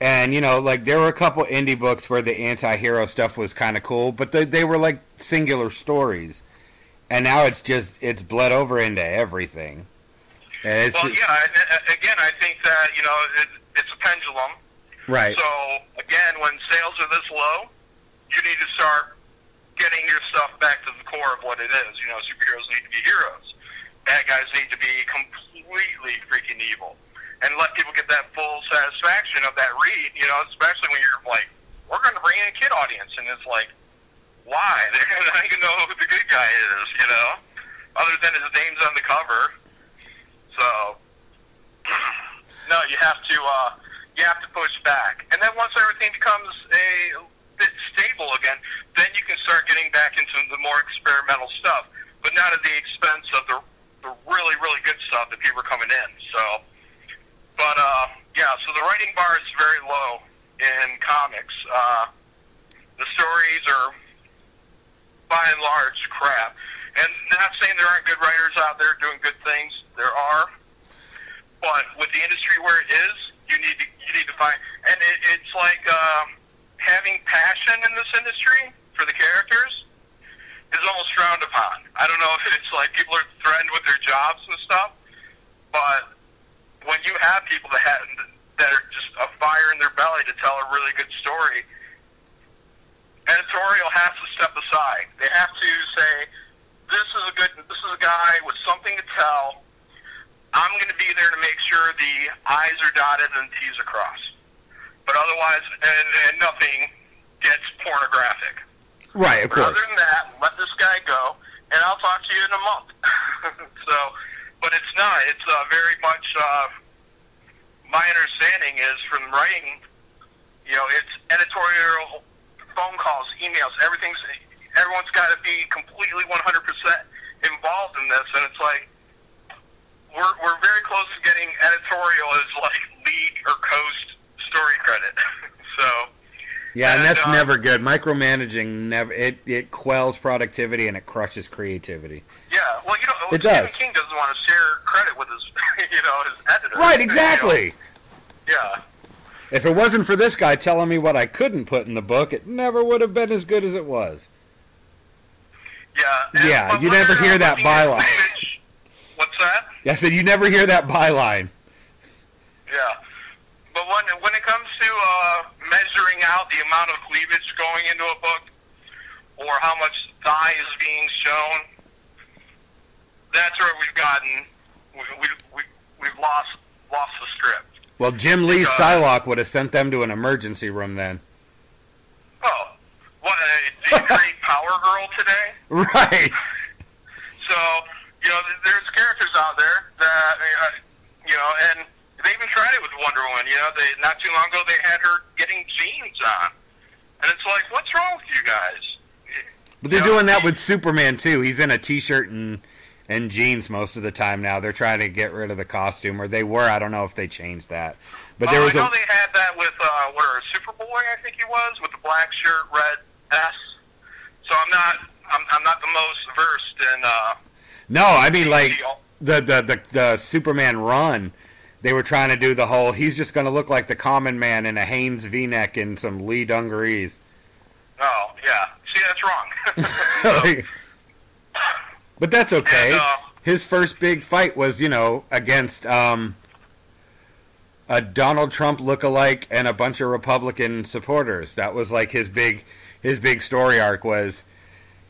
And you know, like there were a couple indie books where the anti-hero stuff was kind of cool, but they they were like singular stories. And now it's just it's bled over into everything. And it's Well, just- yeah. and, uh, Again, I think that you know it, it's a pendulum. right. So again, when sales are this low, you need to start getting your stuff back to the core of what it is. You know, superheroes need to be heroes. Bad guys need to be completely freaking evil, and let people get that full satisfaction of that read. You know, especially when you're like, we're going to bring in a kid audience, and it's like, why? They're not even know who the good guy is. You know, other than his name's on the cover. So, no, you have to uh, you have to push back, and then once everything becomes a bit stable again, then you can start getting back into the more experimental stuff, but not at the expense of the the really really good stuff that people are coming in. So, but uh, yeah, so the writing bar is very low in comics. Uh, the stories are by and large crap. And not saying there aren't good writers out there doing good things. There are, but with the industry where it is, you need to you need to find. And it, it's like uh, having passion in this industry for the characters is almost frowned upon. I don't know if it's like people are threatened with their jobs and stuff, but when you have people that have that are just a fire in their belly to tell a really good story, editorial has to step aside. They have to say, "This is a good. This is a guy with something to tell. I'm going to be there to make sure the I's are dotted and the T's are crossed." But otherwise, and, and nothing gets pornographic. right, of But course. other than that, let this guy go, and I'll talk to you in a month. so, but it's not. It's uh, very much. Uh, my understanding is from writing. You know, it's editorial, phone calls, emails, everything's. Everyone's got to be completely 100% involved in this, and it's like we're we're very close to getting editorial as like lead or coast story credit. so. Yeah, and And, that's uh, never good. Micromanaging never it, it quells productivity and it crushes creativity. Yeah, well, you know, It Stephen does. King doesn't want to share credit with his, you know, his editor. Right, You know? exactly. Yeah, If it wasn't for this guy telling me what I couldn't put in the book, it never would have been as good as it was. yeah. Yeah, you never hear that byline. What's that? I said you never hear that byline. Yeah, but when when it comes to uh, measuring out the amount of cleavage going into a book, or how much thigh is being shown, that's where we've gotten we, we, we, we've lost lost the script. Well, Jim Lee Because- Psylocke would have sent them to an emergency room then. Oh, what? Uh, did you create Power Girl today? Right. So, you know, there's characters out there that, uh, you know, and they even tried it with Wonder Woman. You know, they not too long ago they had her getting jeans on, and it's like, what's wrong with you guys? But they're You know, doing that with Superman too. He's in a t-shirt and and jeans most of the time now. They're trying to get rid of the costume, or they were. I don't know if they changed that. But there oh, was I know a they had that with uh, what, Superboy, I think he was, with the black shirt, red S. So I'm not, I'm, I'm not the most versed in. Uh, no. I mean, like the the the, the Superman run. They were trying to do the whole. He's just going to look like the common man in a Hanes V-neck and some Lee dungarees. Oh, yeah. See, that's wrong. but that's okay. And, uh, his first big fight was, you know, against um, a Donald Trump lookalike and a bunch of Republican supporters. That was like his big his big story arc was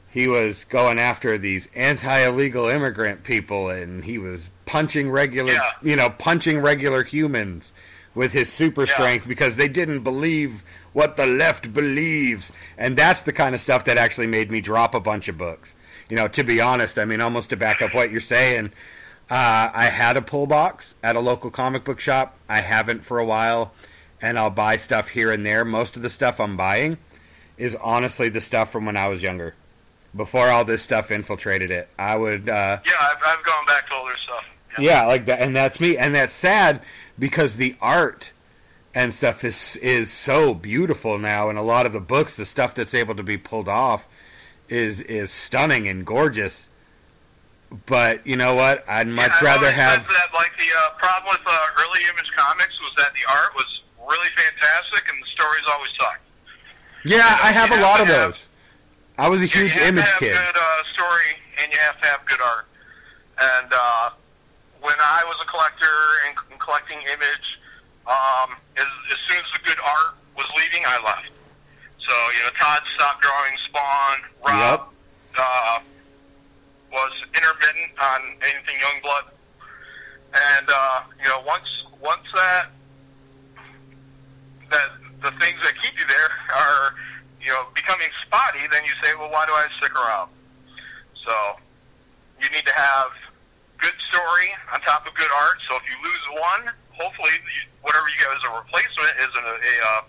he was going after these anti-illegal immigrant people and he was punching regular Yeah. you know punching regular humans with his super Yeah. strength because they didn't believe what the left believes and that's the kind of stuff that actually made me drop a bunch of books you know to be honest i mean almost to back up what you're saying uh, i had a pull box at a local comic book shop. I haven't for a while and i'll buy stuff here and there. Most of the stuff i'm buying is honestly the stuff from when i was younger. Before all this stuff infiltrated it i would uh, Yeah, I've, I've gone back to older stuff. yeah, like that, and that's me, and that's sad because the art and stuff is is so beautiful now, and a lot of the books, the stuff that's able to be pulled off, is is stunning and gorgeous. But you know what? I'd much Yeah, rather have. that like the uh, problem with uh, early image comics was that the art was really fantastic and the stories always sucked. Yeah, I have a you lot of have- those. I was a huge you have image to have kid. good uh, story and you have to have good art. And uh, when I was a collector and, and collecting image, um, as, as soon as the good art was leaving, I left. So you know, Todd stopped drawing Spawn. Rob uh, was intermittent on anything Youngblood, and uh, you know, once once that that the things that keep you there are you know becoming spotty, then you say, well, why do I stick around? So you need to have good story on top of good art. So if you lose one, hopefully you, whatever you get as a replacement is a, a uh,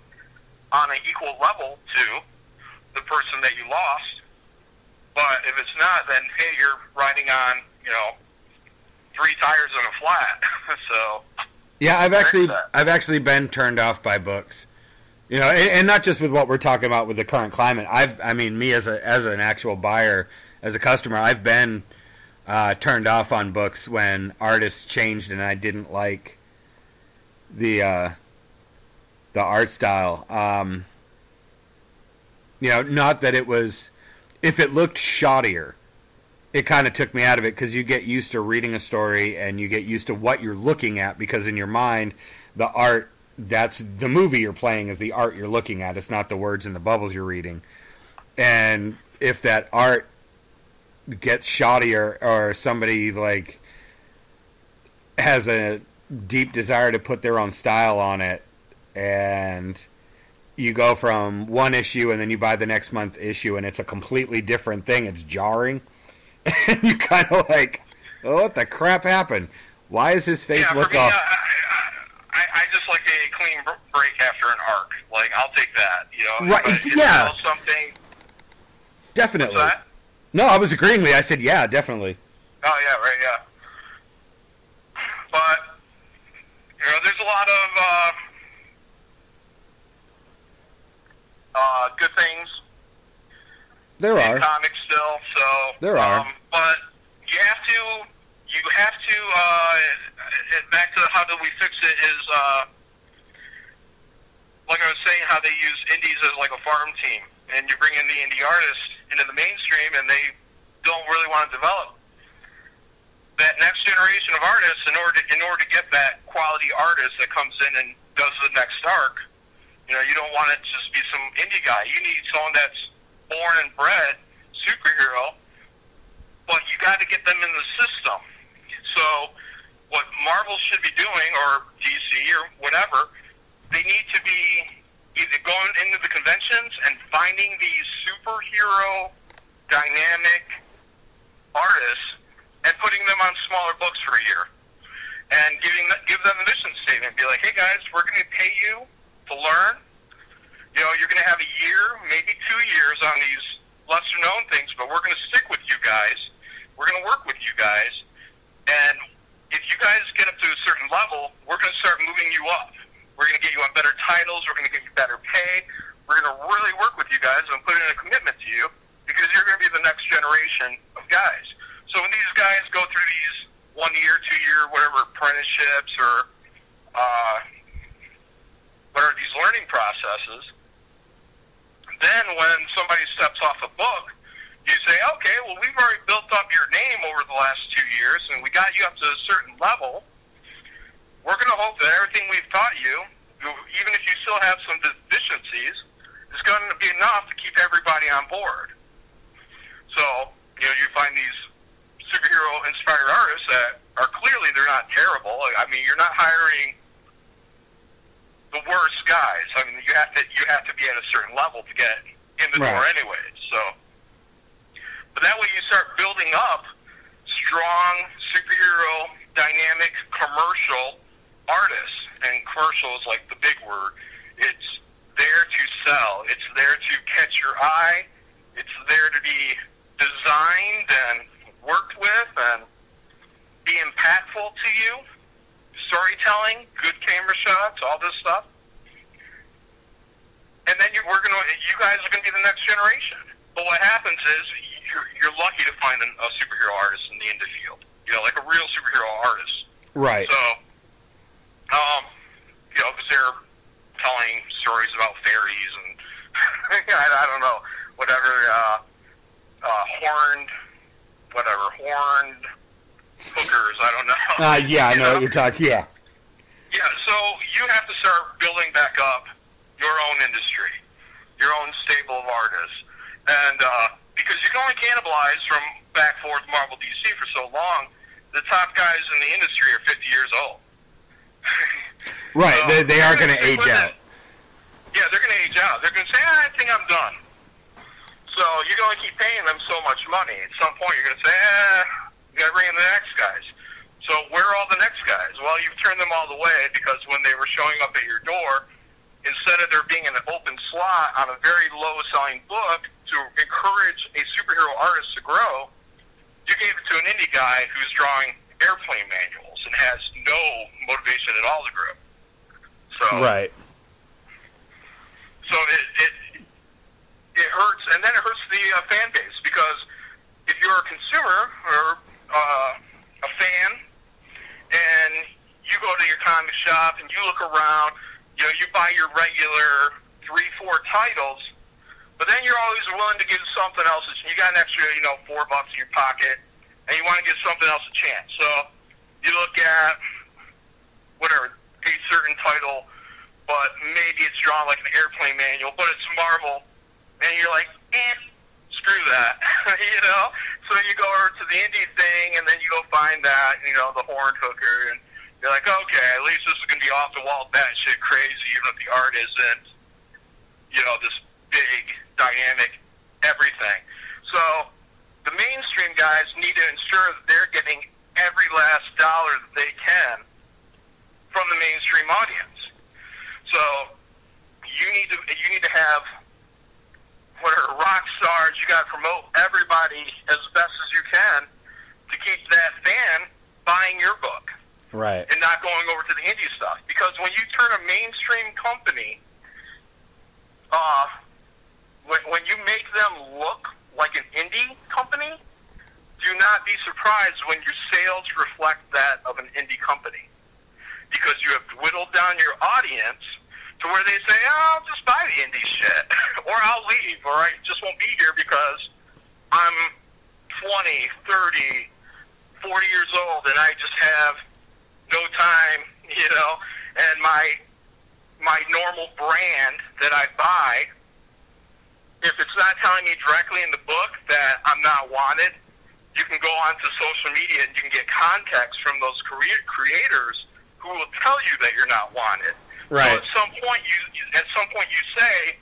on an equal level to the person that you lost. But if it's not, then hey, you're riding on you know three tires in a flat. so Yeah, I've actually. I've actually been turned off by books. You know, and, and not just with what we're talking about with the current climate. I've I mean, me as a as an actual buyer, as a customer, I've been uh, turned off on books when artists changed and I didn't like the uh, the art style. Um, you know, not that it was if it looked shoddier, it kind of took me out of it because you get used to reading a story and you get used to what you're looking at because in your mind the art that's the movie you're playing is the art you're looking at it's not the words and the bubbles you're reading and if that art gets shoddier or somebody like has a deep desire to put their own style on it and you go from one issue and then you buy the next month issue and it's a completely different thing it's jarring and you kind of like, oh, what the crap happened? Why is his face yeah, look me, off? I, I, I just like a clean break after an arc. Like I'll take that. You know, Right, it's- yeah. something. definitely. No, I was agreeing with you. I said, yeah, definitely. Oh yeah, right, yeah. But you know, there's a lot of uh, uh, good things There are. comics still. So There are. Um, but you have to, you have to. Uh, back to how do we fix it is uh, like I was saying, how they use indies as like a farm team, and you bring in the indie artists into the mainstream, and they don't really want to develop that next generation of artists in order to, in order to get that quality artist that comes in and does the next arc. You know, you don't want it to just be some indie guy. You need someone that's born and bred superhero, but you got to get them in the system. So, what Marvel should be doing, or DC, or whatever, they need to be either going into the conventions and finding these superhero dynamic artists and putting them on smaller books for a year and giving give them a mission statement. Be like, hey guys, we're going to pay you to learn. You know, you're going to have a year, maybe two years on these lesser known things, but we're going to stick with you guys. We're going to work with you guys. And if you guys get up to a certain level, we're going to start moving you up. We're going to get you on better titles. We're going to give you better pay. We're going to really work with you guys and put in a commitment to you because you're going to be the next generation of guys. So when these guys go through these one year, two year, whatever apprenticeships or uh, what are these learning processes, then when somebody steps off a book, you say, okay, well, we've already built up your name over the last two years, and we got you up to a certain level. We're going to hope that everything we've taught you, even if you still have some deficiencies, is going to be enough to keep everybody on board. So, you know, you find these superhero-inspired artists that are clearly they're not terrible. I mean, you're not hiring the worst guys. I mean, you have to you have to be at a certain level to get in the Right. door, anyways. So, but that way you start building up strong superhero, dynamic, commercial artists, and commercial is like the big word. It's there to sell. It's there to catch your eye. It's there to be designed and worked with and be impactful to you. Storytelling, good camera shots, all this stuff. And then you, we're gonna, you guys are gonna be the next generation. But what happens is you're, you're lucky to find an, a superhero artist in the indie field. You know, like a real superhero artist. Right. So, um, you know, because they're telling stories about fairies and I, I don't know, whatever, uh, uh, horned, whatever, horned hookers. I don't know. Uh, yeah, I know what you're talking. Yeah. yeah, so you have to start building back up your own industry, your own stable of artists, and uh, because you can only cannibalize from back forth Marvel DC for so long, the top guys in the industry are 50 years old. Right. So, they, they are going to age out. Yeah, they're going to age out. They're going to say, ah, I think I'm done. So you're going to keep paying them so much money. At some point, you're going to say, eh, you got to bring in the next guys. So where are all the next guys? Well, you've turned them all away because when they were showing up at your door, instead of there being an open slot on a very low-selling book to encourage a superhero artist to grow, you gave it to an indie guy who's drawing airplane manuals and has no motivation at all to grow. So Right. so it, it it hurts, and then it hurts the uh, fan base because if you're a consumer or uh, a fan, and you go to your comic shop and you look around, you know, you buy your regular three, four titles, but then you're always willing to give something else. You got an extra, you know, four bucks in your pocket, and you want to give something else a chance. So you look at whatever a certain title, but maybe it's drawn like an airplane manual, but it's Marvel, and you're like, eh, screw that, you know. So you go over to the indie thing, and then you go find that, you know, the horned hooker, and you're like, okay, at least this is gonna be off the wall, batshit crazy, even if the art isn't, you know, this big, dynamic, everything. So the mainstream guys need to ensure that they're getting every last dollar that they can from the mainstream audience. So you need to you need to have what are rock stars. You got to promote everybody as best as you can to keep that fan buying your book Right. and not going over to the indie stuff. Because when you turn a mainstream company, uh, when, when you make them look like an indie company, do not be surprised when your sales reflect that of an indie company. Because you have whittled down your audience to where they say, oh, I'll just buy the indie shit, or I'll leave, or I just won't be here because I'm 20, 30, 40 years old and I just have no time, you know, and my my normal brand that I buy, if it's not telling me directly in the book that I'm not wanted, you can go onto social media and you can get context from those crea- creators who will tell you that you're not wanted. Right. So at some point you at some point you say,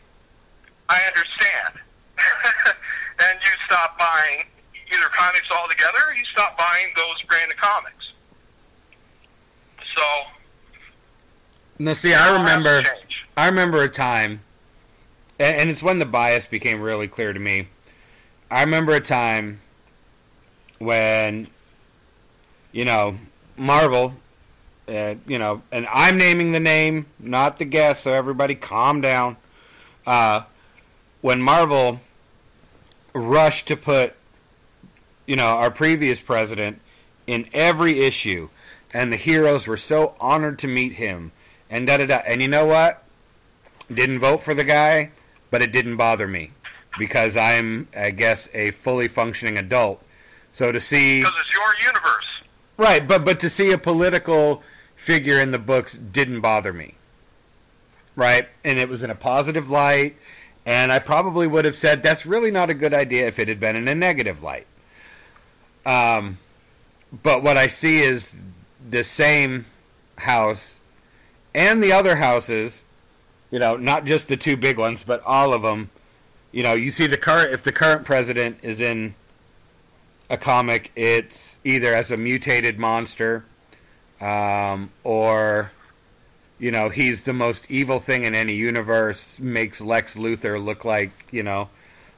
I understand. and you stop buying either comics altogether or you stop buying those brand of comics. So Now, see, I it'll have to remember. I remember a time, and, and it's when the bias became really clear to me. I remember a time when, you know, Marvel, uh, you know, and I'm naming the name, not the guest, so everybody calm down. Uh, when Marvel rushed to put, you know, our previous president in every issue, and the heroes were so honored to meet him, and da da da. And you know what? Didn't vote for the guy, but it didn't bother me. because I'm, I guess, a fully functioning adult. So to see, Because it's your universe. right, but but to see a political figure in the books didn't bother me, right? And it was in a positive light, and I probably would have said that's really not a good idea if it had been in a negative light. Um, but what I see is the same house and the other houses, you know, not just the two big ones, but all of them. You know, you see the current if the current president is in a comic, it's either as a mutated monster, um, or you know, he's the most evil thing in any universe. Makes Lex Luthor look like you know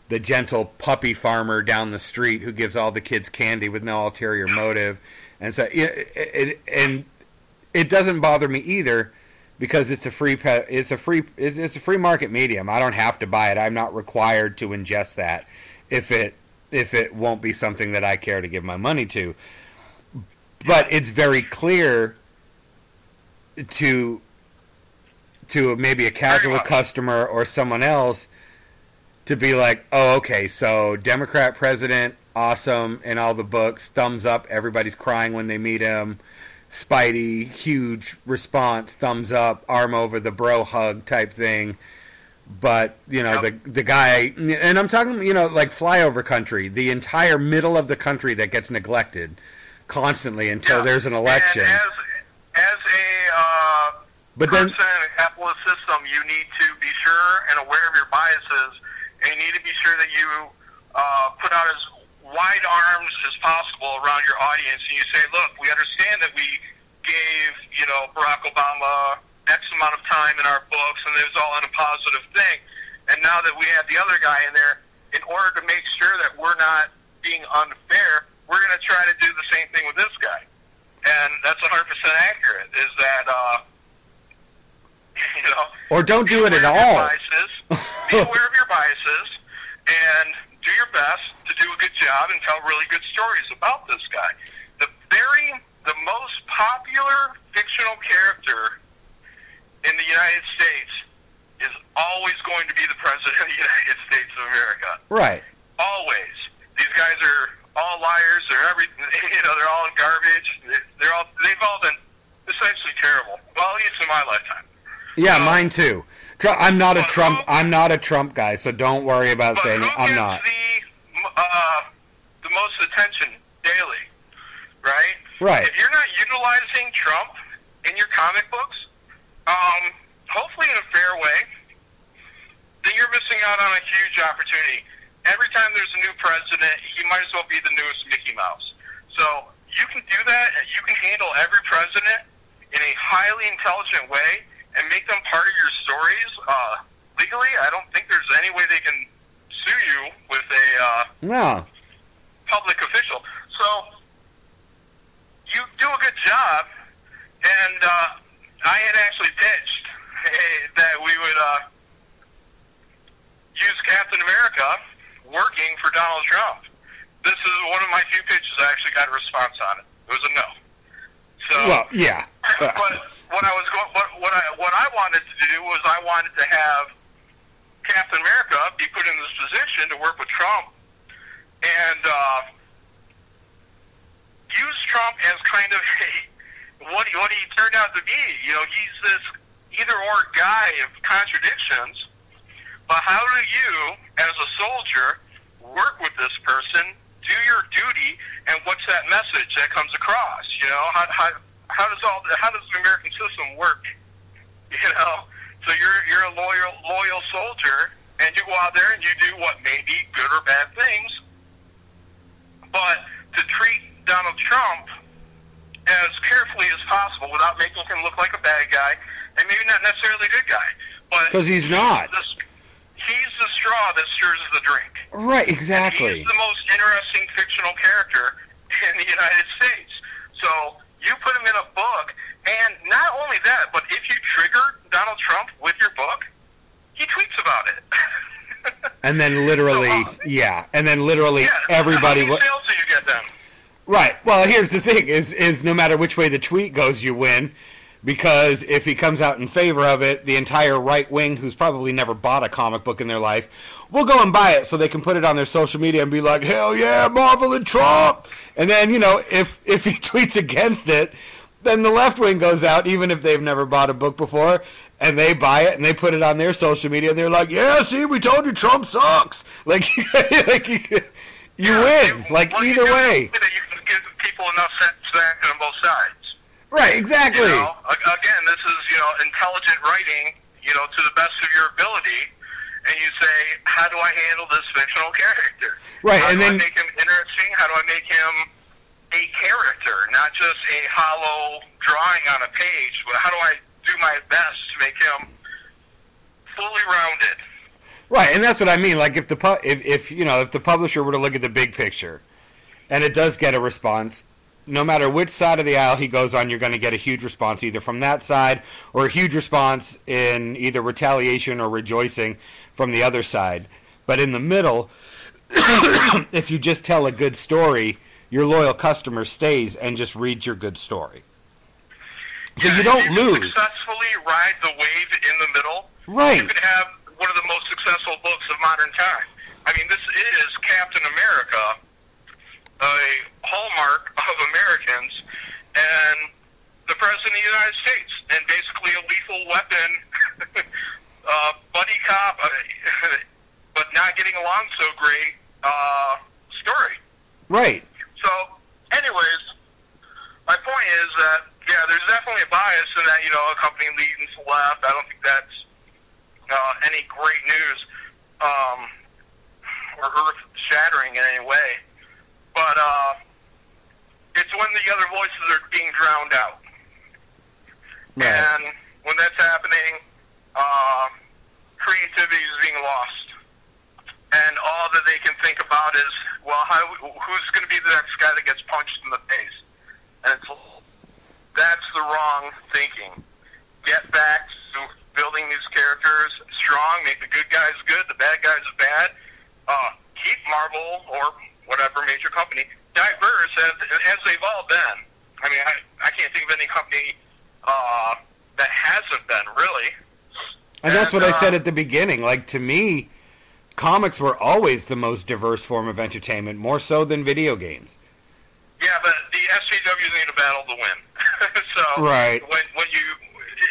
the gentle puppy farmer down the street who gives all the kids candy with no ulterior motive, and so it, it, and it doesn't bother me either because it's a free it's a free it's, it's a free market medium. I don't have to buy it. I'm not required to ingest that if it if it won't be something that I care to give my money to. But it's very clear to to maybe a casual customer or someone else to be like, "Oh, okay, so Democrat president, awesome in all the books, thumbs up, everybody's crying when they meet him." Spidey, huge response, thumbs up, arm over the bro hug type thing. But you know Yep. the the guy, and I'm talking, you know, like flyover country, the entire middle of the country that gets neglected constantly until Yeah. there's an election. And as, as a uh, But then, person in a capitalist system, you need to be sure and aware of your biases, and you need to be sure that you uh, put out as wide arms as possible around your audience, and you say, "Look, we understand that we gave you know Barack Obama X amount of time in our books, and it was all in a positive thing, and now that we have the other guy in there, in order to make sure that we're not being unfair, we're going to try to do the same thing with this guy." And that's 100% accurate. Is that uh, you know? or don't do it at aware of your all. Biases, be aware of your biases, and do your best to do a good job and tell really good stories about this guy. The very, the most popular fictional character in the United States is always going to be the president of the United States of America. Right. Always. These guys are all liars. They're every, you know, they're all garbage. They're all, they've all been essentially terrible. Well, at least in my lifetime. Yeah, So- mine too. I'm not a Trump. who- I'm not a Trump guy, so don't worry about saying I'm not. the uh, the most attention daily, right? Right. If you're not utilizing Trump in your comic books, um, hopefully in a fair way, then you're missing out on a huge opportunity. Every time there's a new president, he might as well be the newest Mickey Mouse. So you can do that, and you can handle every president in a highly intelligent way and make them part of your stories. Uh, legally, I don't think there's any way they can sue you with a uh, No. public official. So you do a good job, and uh, I had actually pitched hey, that we would uh, use Captain America working for Donald Trump. This is one of my few pitches I actually got a response on it. It was a no. So, Well, yeah. but what I was going, what, what I what I wanted to do was I wanted to have Captain America be put in this position to work with Trump and uh, use Trump as kind of a, what he, what he turned out to be. You know, he's this either or guy of contradictions. But how do you, as a soldier, work with this person, do your duty, and what's that message that comes across? You know, how how, how does all the, how does the American system work? You know, so you're you're a loyal loyal soldier, and you go out there and you do what may be good or bad things. But to treat Donald Trump as carefully as possible without making him look like a bad guy, and maybe not necessarily a good guy, but because he's not. the- straw that stirs the drink. Right. Exactly. He's the most interesting fictional character in the United States. So you put him in a book, and not only that, but if you trigger Donald Trump with your book, he tweets about it. And then literally, So, uh, yeah. And then literally, yeah, everybody. How many sales do you get then? Right. Well, here's the thing: is is no matter which way the tweet goes, you win, because if he comes out in favor of it, the entire right wing, who's probably never bought a comic book in their life, will go and buy it so they can put it on their social media and be like, "Hell yeah, Marvel and Trump!" And then you know, if if he tweets against it, then the left wing goes out, even if they've never bought a book before, and they buy it and they put it on their social media. and They're like, "Yeah, see, we told you Trump sucks." Like, like you, you win. Like Well, either way. you can give people enough satisfaction on both sides. Right, exactly. You know, again, this is you know intelligent writing. You know, to the best of your ability, and you say, how do I handle this fictional character? Right, How and do then- I make him interesting? How do I make him a character, not just a hollow drawing on a page? But how do I do my best to make him fully rounded? Right, and that's what I mean. Like if the pu- if if you know if the publisher were to look at the big picture, and it does get a response, no matter which side of the aisle he goes on, you're going to get a huge response either from that side or a huge response in either retaliation or rejoicing from the other side. But in the middle, if you just tell a good story, your loyal customer stays and just reads your good story. So you don't lose. Successfully ride the wave in the middle. Right. You could have one of the most successful books of modern time. I mean, this is Captain America, a hallmark of Americans, and the President of the United States, and basically a lethal weapon, uh, buddy cop, but not getting along so great uh, story. Right. So, anyways, my point is that yeah, there's definitely a bias in that you know a company leading to left. I don't think that's uh, any great news um, or earth shattering in any way. But uh, it's when the other voices are being drowned out, Right. and when that's happening, uh, creativity is being lost. And all that they can think about is, well, how, who's going to be the next guy that gets punched in the face? And it's, that's the wrong thinking. Get back to building these characters strong, make the good guys good, the bad guys bad. Uh, keep Marvel or whatever major company diverse as, as they've all been. I mean, I, I can't think of any company uh, that hasn't been, really. And that's And, what I said uh, at the beginning. Like to me, comics were always the most diverse form of entertainment, more so than video games. Yeah, but the SJWs need a battle to win. so Right. when when you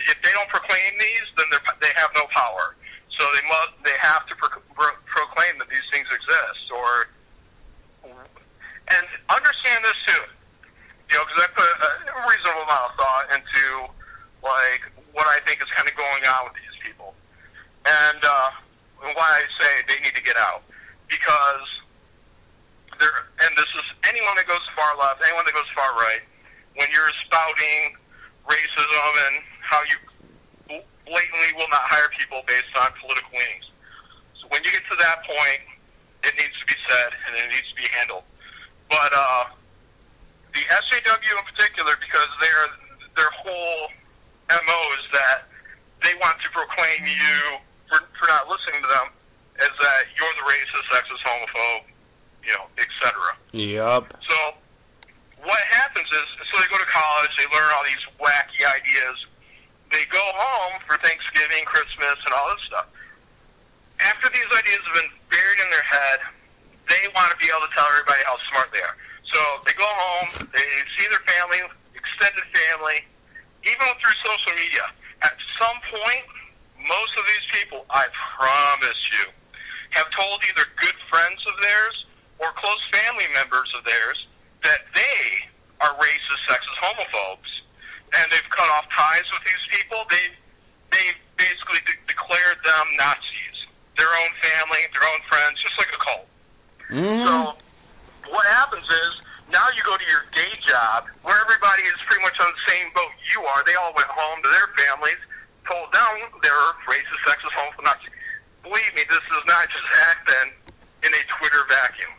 if they don't proclaim these, then they they have no power. So they must they have to pro- pro- proclaim that these things exist, or and understand this too. You know, because I put a reasonable amount of thought into like what I think is kind of going on with these people, and uh, why I say they need to get out because there, and this is anyone that goes far left, anyone that goes far right, when you're spouting racism and how you blatantly will not hire people based on political leanings. So when you get to that point, it needs to be said and it needs to be handled. But uh, the SJW in particular, because their their whole mo is that they want to proclaim you for, for not listening to them as that you're the racist, sexist, homophobe, you know, etc. Yep. So what happens is, so they go to college, they learn all these wacky ideas. They go home for Thanksgiving, Christmas, and all this stuff. After these ideas have been buried in their head, they want to be able to tell everybody how smart they are. So they go home, they see their family, extended family, even through social media. At some point, most of these people, I promise you, have told either good friends of theirs or close family members of theirs that they are racist, sexist, homophobes, and they've cut off ties with these people. They they basically de- declared them Nazis, their own family, their own friends, just like a cult. Mm-hmm. So what happens is now you go to your day job where everybody is pretty much on the same boat you are. They all went home to their families, told them they're racist, sexist, homophobic. Nazi. Believe me, this does not just happen in a Twitter vacuum.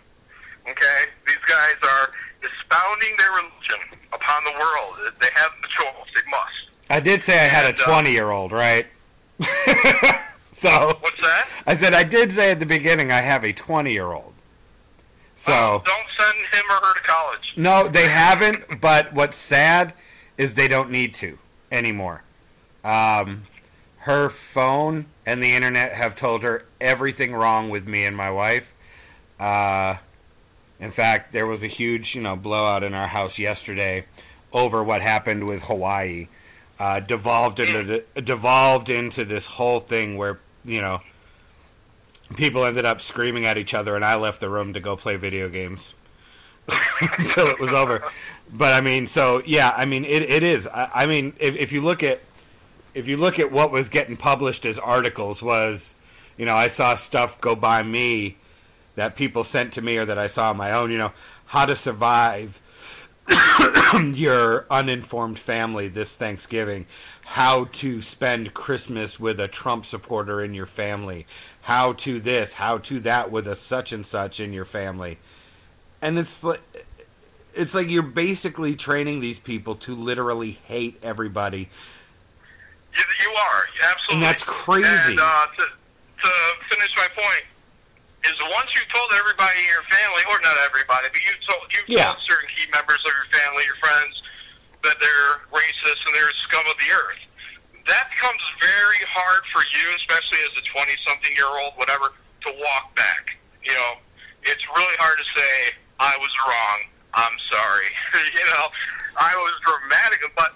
Okay, these guys are expounding their religion upon the world. They have the choice; they must. I did say I had a And, uh, 20 year old, right? so What's that? I said I did say at the beginning I have a 20 year old. So don't send him or her to college. no, they haven't. But what's sad is they don't need to, anymore. Um, her phone and the internet have told her everything wrong with me and my wife. Uh, in fact, there was a huge, you know, blowout in our house yesterday over what happened with Hawaii. Uh, devolved into the devolved into this whole thing where you know people ended up screaming at each other, and I left the room to go play video games until it was over. But I mean, so yeah, I mean, it, it is. I, I mean, if, if you look at if you look at what was getting published as articles, was you know, I saw stuff go by me that people sent to me or that I saw on my own. You know, how to survive your uninformed family this Thanksgiving, how to spend Christmas with a Trump supporter in your family, how to this, how to that with a such and such in your family. And it's like it's like you're basically training these people to literally hate everybody. You, you are absolutely, and that's crazy. And uh, to, to finish my point, is once you've told everybody in your family, or not everybody, but you told you Yeah. told certain key members of your family, your friends, that they're racist and they're scum of the earth. That becomes very hard for you, especially as a twenty-something-year-old, whatever, to walk back. You know, it's really hard to say I was wrong. I'm sorry. you know, I was dramatic, but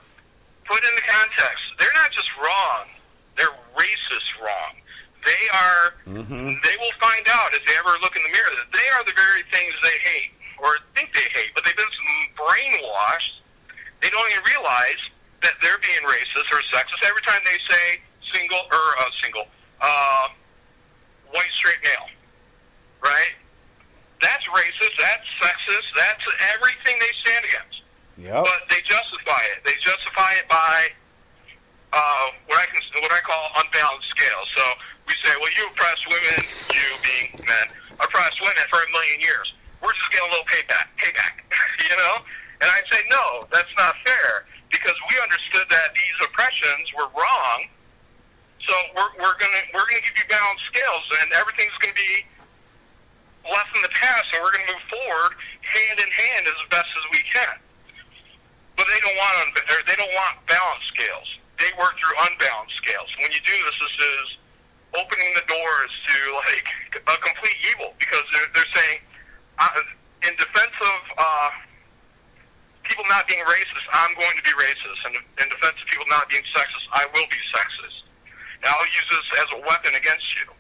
put in the context, they're not just wrong; they're racist wrong. They are. Mm-hmm. They will find out if they ever look in the mirror that they are the very things they hate or think they hate, but they've been brainwashed. They don't even realize that they're being racist or sexist every time they say single or uh, single uh, white straight male, right? That's racist. That's sexist. That's everything they stand against Yep. but they justify it. They justify it by uh, what I can what I call unbalanced scales. So we say, well, you oppressed women, you being men, oppressed women for a million years. We're just getting a little payback, payback, you know. And I'd say, no, that's not fair because we understood that these oppressions were wrong. So we're, we're gonna we're gonna give you balanced scales, and everything's gonna be left in the past, and we're gonna move forward hand in hand as best as we can but they don't want they don't want balanced scales. They work through unbalanced scales. When you do this, this is opening the doors to like a complete evil because they're, they're saying, uh, in defense of uh, people not being racist, I'm going to be racist, and in defense of people not being sexist, I will be sexist. And I'll use this as a weapon against you.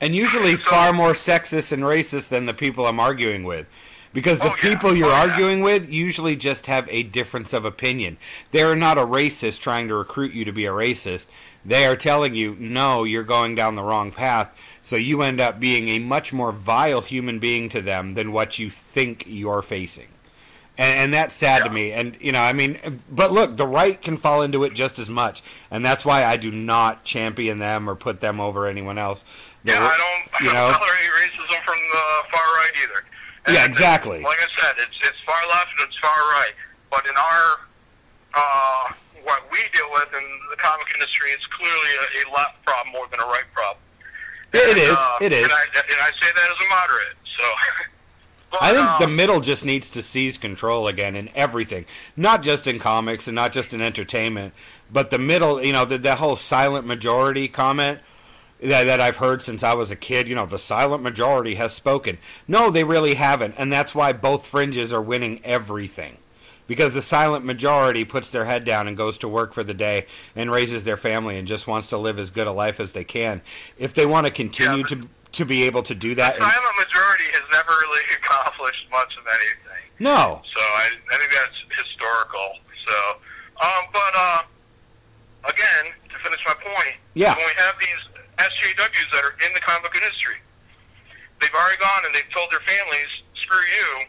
and usually far more sexist and racist than the people I'm arguing with. Because the Oh, yeah. people you're Oh, yeah. arguing with usually just have a difference of opinion. They're not a racist trying to recruit you to be a racist. They are telling you, no, you're going down the wrong path. So you end up being a much more vile human being to them than what you think you're facing. And, and that's sad to me. And, you know, I mean, but look, the right can fall into it just as much. And that's why I do not champion them or put them over anyone else. The Yeah, I don't, you I don't tolerate racism from the far right either. And Yeah, exactly. Like I said, it's it's far left and it's far right. But in our uh, what we deal with in the comic industry, it's clearly a, a left problem more than a right problem. It And, is. uh, It is. And I, and I say that as a moderate. So. But, I think um, the middle just needs to seize control again in everything, not just in comics and not just in entertainment, but the middle. You know, the, the whole silent majority comment that, that I've heard since I was a kid. You know, the silent majority has spoken. No, they really haven't, and that's why both fringes are winning everything. Because the silent majority puts their head down and goes to work for the day and raises their family and just wants to live as good a life as they can. If they want to continue Yeah, but- to to be able to do the that, and, silent majority has never really accomplished much of anything. no, So I, I think that's historical. So, um, but uh, again, to finish my point, Yeah. when we have these SJWs that are in the comic book industry, they've already gone and they've told their families, "Screw you."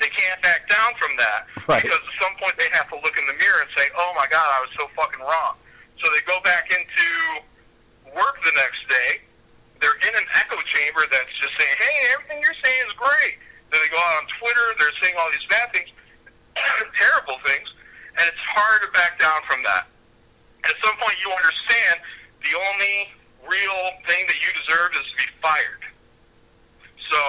They can't back down from that Right. because at some point they have to look in the mirror and say, "Oh my God, I was so fucking wrong." So they go back into work the next day. They're in an echo chamber that's just saying, "Hey, everything you're saying is great." Then they go out on Twitter. They're saying all these bad things, terrible things, and it's hard to back down from that. At some point, you understand the only real thing that you deserve is to be fired. So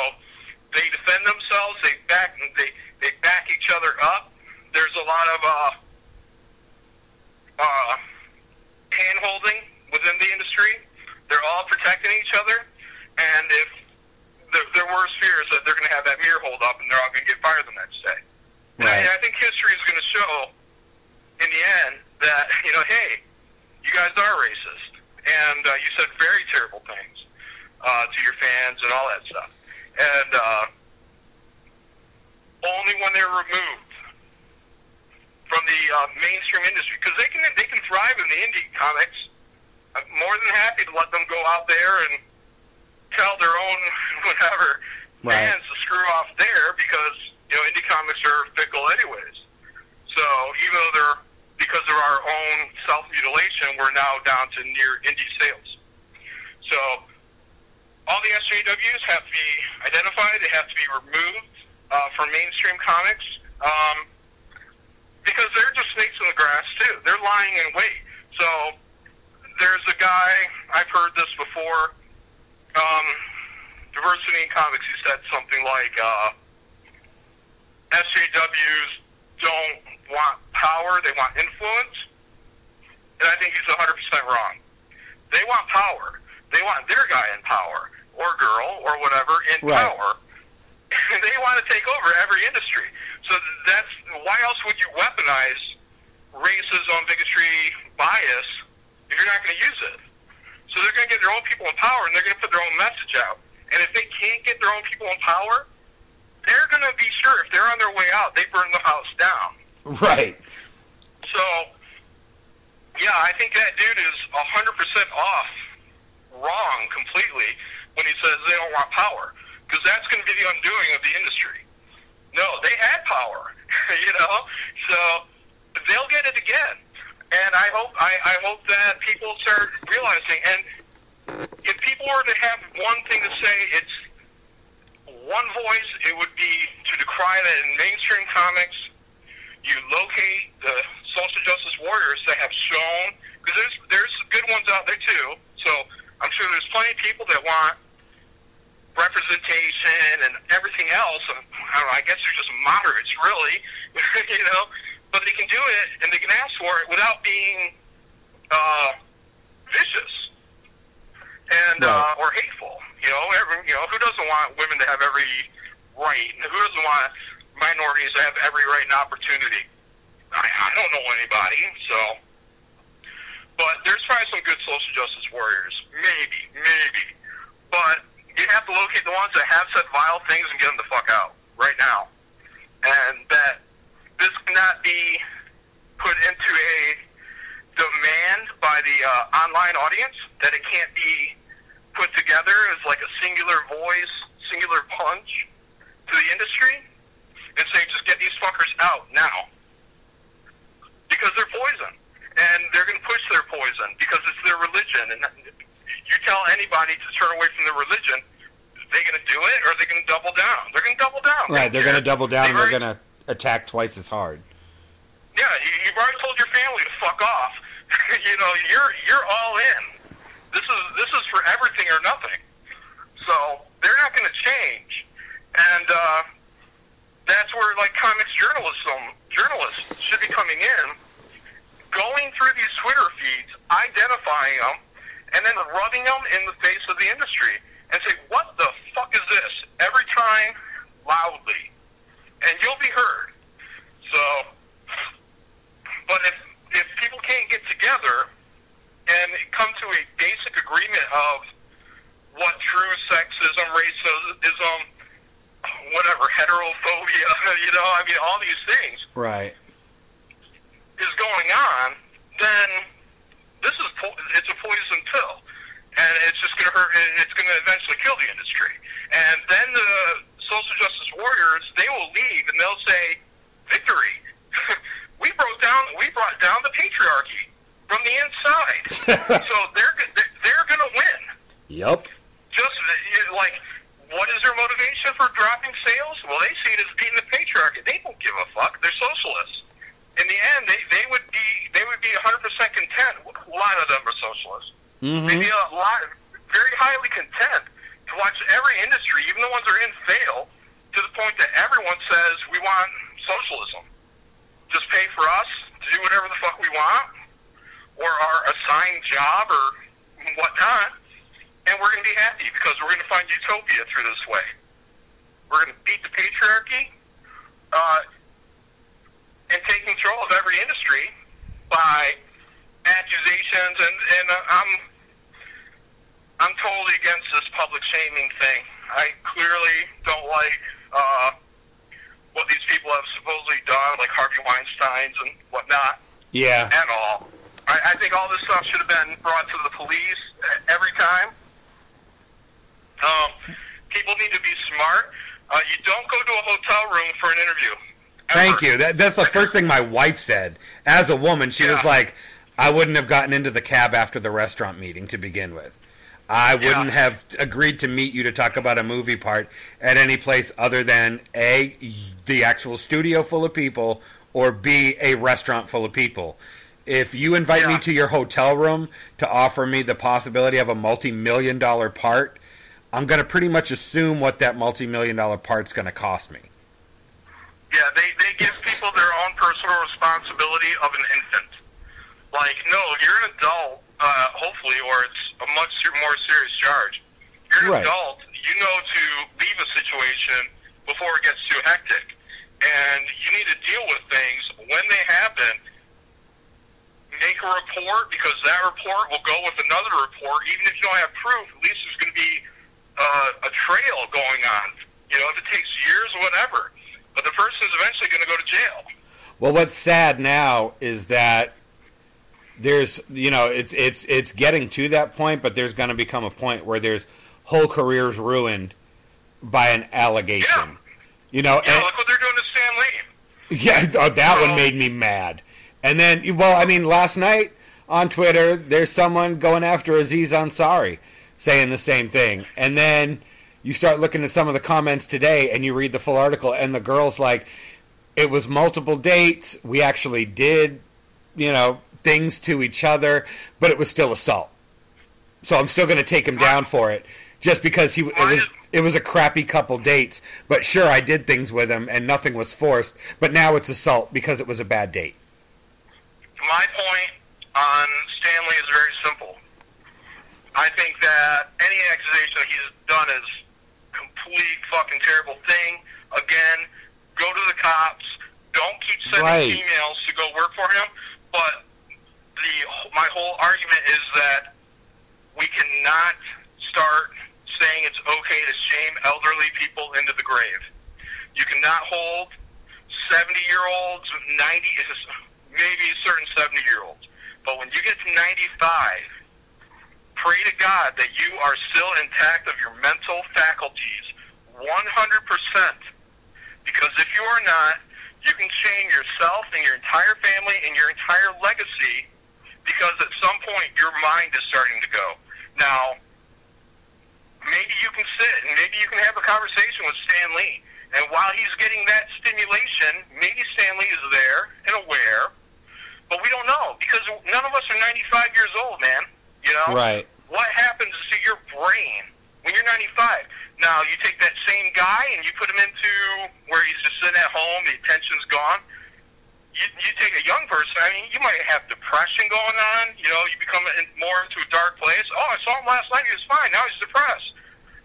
they defend themselves. They back. They they back each other up. There's a lot of uh, uh, hand holding within the industry. They're all protecting each other, and if their, their worst fear is that they're going to have that mirror hold up and they're all going to get fired the next day. And Right. I, I think history is going to show in the end that you know, hey, you guys are racist, and uh, you said very terrible things uh, to your fans and all that stuff, and uh, only when they're removed from the uh, mainstream industry because they can they can thrive in the indie comics. I'm more than happy to let them go out there and tell their own whatever Right. fans to screw off there because you know indie comics are fickle anyways. So even though they're because of our own self mutilation, we're now down to near indie sales. So all the SJWs have to be identified. They have to be removed uh, from mainstream comics um, because they're just snakes in the grass too. They're lying in wait. So there's a guy I've heard this before. Um, diversity in comics. He said something like uh, SJWs don't want power; they want influence. And I think he's 100% wrong. They want power. They want their guy in power, or girl, or whatever, in Right. power. And they want to take over every industry. So that's why else would you weaponize racism, bigotry, bias you're not going to use it? So they're going to get their own people in power, and they're going to put their own message out. And if they can't get their own people in power, they're going to be sure if they're on their way out, they burn the house down. Right. So, yeah, I think that dude is 100% off wrong completely when he says they don't want power. Because that's going to be the undoing of the industry. No, they had power, you know? So they'll get it again. And I hope I, I hope that people start realizing. And if people were to have one thing to say, it's one voice. It would be to decry that in mainstream comics, you locate the social justice warriors that have shown because there's there's good ones out there too. So I'm sure there's plenty of people that want representation and everything else. I don't know. I guess they're just moderates, really. you know, but they can do it and they can ask for it without being uh, vicious and Right. uh, or hateful. You know, every, you know who doesn't want women to have every right? And who doesn't want minorities to have every right and opportunity? I, I don't know anybody, so. But there's probably some good social justice warriors, maybe, maybe. But you have to locate the ones that have said vile things and get them the fuck out right now. And that this cannot be put into a demand by the uh, online audience, that it can't be put together as like a singular voice, singular punch to the industry, and say, just get these fuckers out now. Because they're poison. And they're going to push their poison because it's their religion. And you tell anybody to turn away from their religion, they going to do it or are they going to double down? They're going to double down. Right. They're going to double down. They've They're going to attack twice as hard. Yeah, you, you've already told your family to fuck off. you know, you're you're all in. This is this is for everything or nothing. So they're not going to change, and uh, that's where like comics journalism journalists should be coming in, going through these Twitter feeds, identifying them, and then rubbing them in the face of the industry and say, "What the fuck is this?" Every time, loudly, and you'll be heard. So, but if if people can't get together and come to a basic agreement of what true sexism, racism, whatever, heterophobia, you know, I mean, all these things Right. is going on, then this is po- it's a poison pill, and it's just going to hurt. It's going to eventually kill the industry, and then the social justice warriors they will leave and they'll say, "Victory! we broke down. We brought down the patriarchy from the inside." so they're they're, to win. Yep. Just like. What is their motivation for dropping sales? Well, they see it as beating the patriarchy. They don't give a fuck. They're socialists. In the end, they, they would be they would be 100% content. A lot of them are socialists. Mm-hmm. They'd be a lot, very highly content to watch every industry, even the ones that are in, fail to the point that everyone says we want socialism. Just pay for us to do whatever the fuck we want, or our assigned job or whatnot, and we're going to be happy because we're going to find utopia through this way. We're going to beat the patriarchy uh, and take control of every industry by accusations, and and uh, I'm I'm totally against this public shaming thing. I clearly don't like uh, what these people have supposedly done, like Harvey Weinstein's and whatnot. Yeah. At all. I, I think all this stuff should have been brought to the police every time. Um, people need to be smart. Uh, you don't go to a hotel room for an interview. Ever. Thank you. That, that's the first thing my wife said. As a woman, she was like, I wouldn't have gotten into the cab after the restaurant meeting to begin with. I wouldn't Yeah. have agreed to meet you to talk about a movie part at any place other than A, the actual studio full of people, or B, a restaurant full of people. If you invite me to your hotel room to offer me the possibility of a multi million dollar part, I'm going to pretty much assume what that multi million dollar part's going to cost me. Yeah, they, they give people their own personal responsibility of an infant. Like, no, you're an adult, uh, hopefully, or it's a much more serious charge. You're an Right. adult. You know to leave a situation before it gets too hectic. And you need to deal with things when they happen. Make a report because that report will go with another report. Even if you don't have proof, at least there's going to be uh, a trail going on. You know, if it takes years, or whatever. But the person's eventually going to go to jail. Well, what's sad now is that there's, you know, it's it's it's getting to that point, but there's going to become a point where there's whole careers ruined by an allegation. Yeah. You know, Yeah, and- look what they're doing to Stan Lee. yeah, oh, that one made me mad. And then, well, I mean, last night on Twitter, there's someone going after Aziz Ansari saying the same thing. And then you start looking at some of the comments today and you read the full article, and the girl's like, it was multiple dates. We actually did, you know, things to each other, but it was still assault. So I'm still going to take him down for it, just because he it was it was a crappy couple dates. But sure, I did things with him, and nothing was forced. But now it's assault because it was a bad date. My point on Stan Lee is very simple. I think that any accusation that he's done is complete fucking terrible thing. Again, go to the cops. Don't keep sending Right. emails to go work for him. But the my whole argument is that we cannot start saying it's okay to shame elderly people into the grave. You cannot hold 70 year olds, 90, maybe certain 70 year olds. But when you get to 95, pray to God that you are still intact of your mental faculties 100%. Because if you are not, you can shame yourself and your entire family and your entire legacy because at some point your mind is starting to go. Now, maybe you can sit and maybe you can have a conversation with Stan Lee. And while he's getting that stimulation, maybe Stan Lee is there and aware, but we don't know because none of us are 95 years old, man. You know? Right. What happens to your brain when you're 95? Now, you take that same guy and you put him into where he's just sitting at home, the attention's gone. You, you take a young person, I mean, you might have depression going on. You know, you become in, more into a dark place. Oh, I saw him last night. He was fine. Now he's depressed.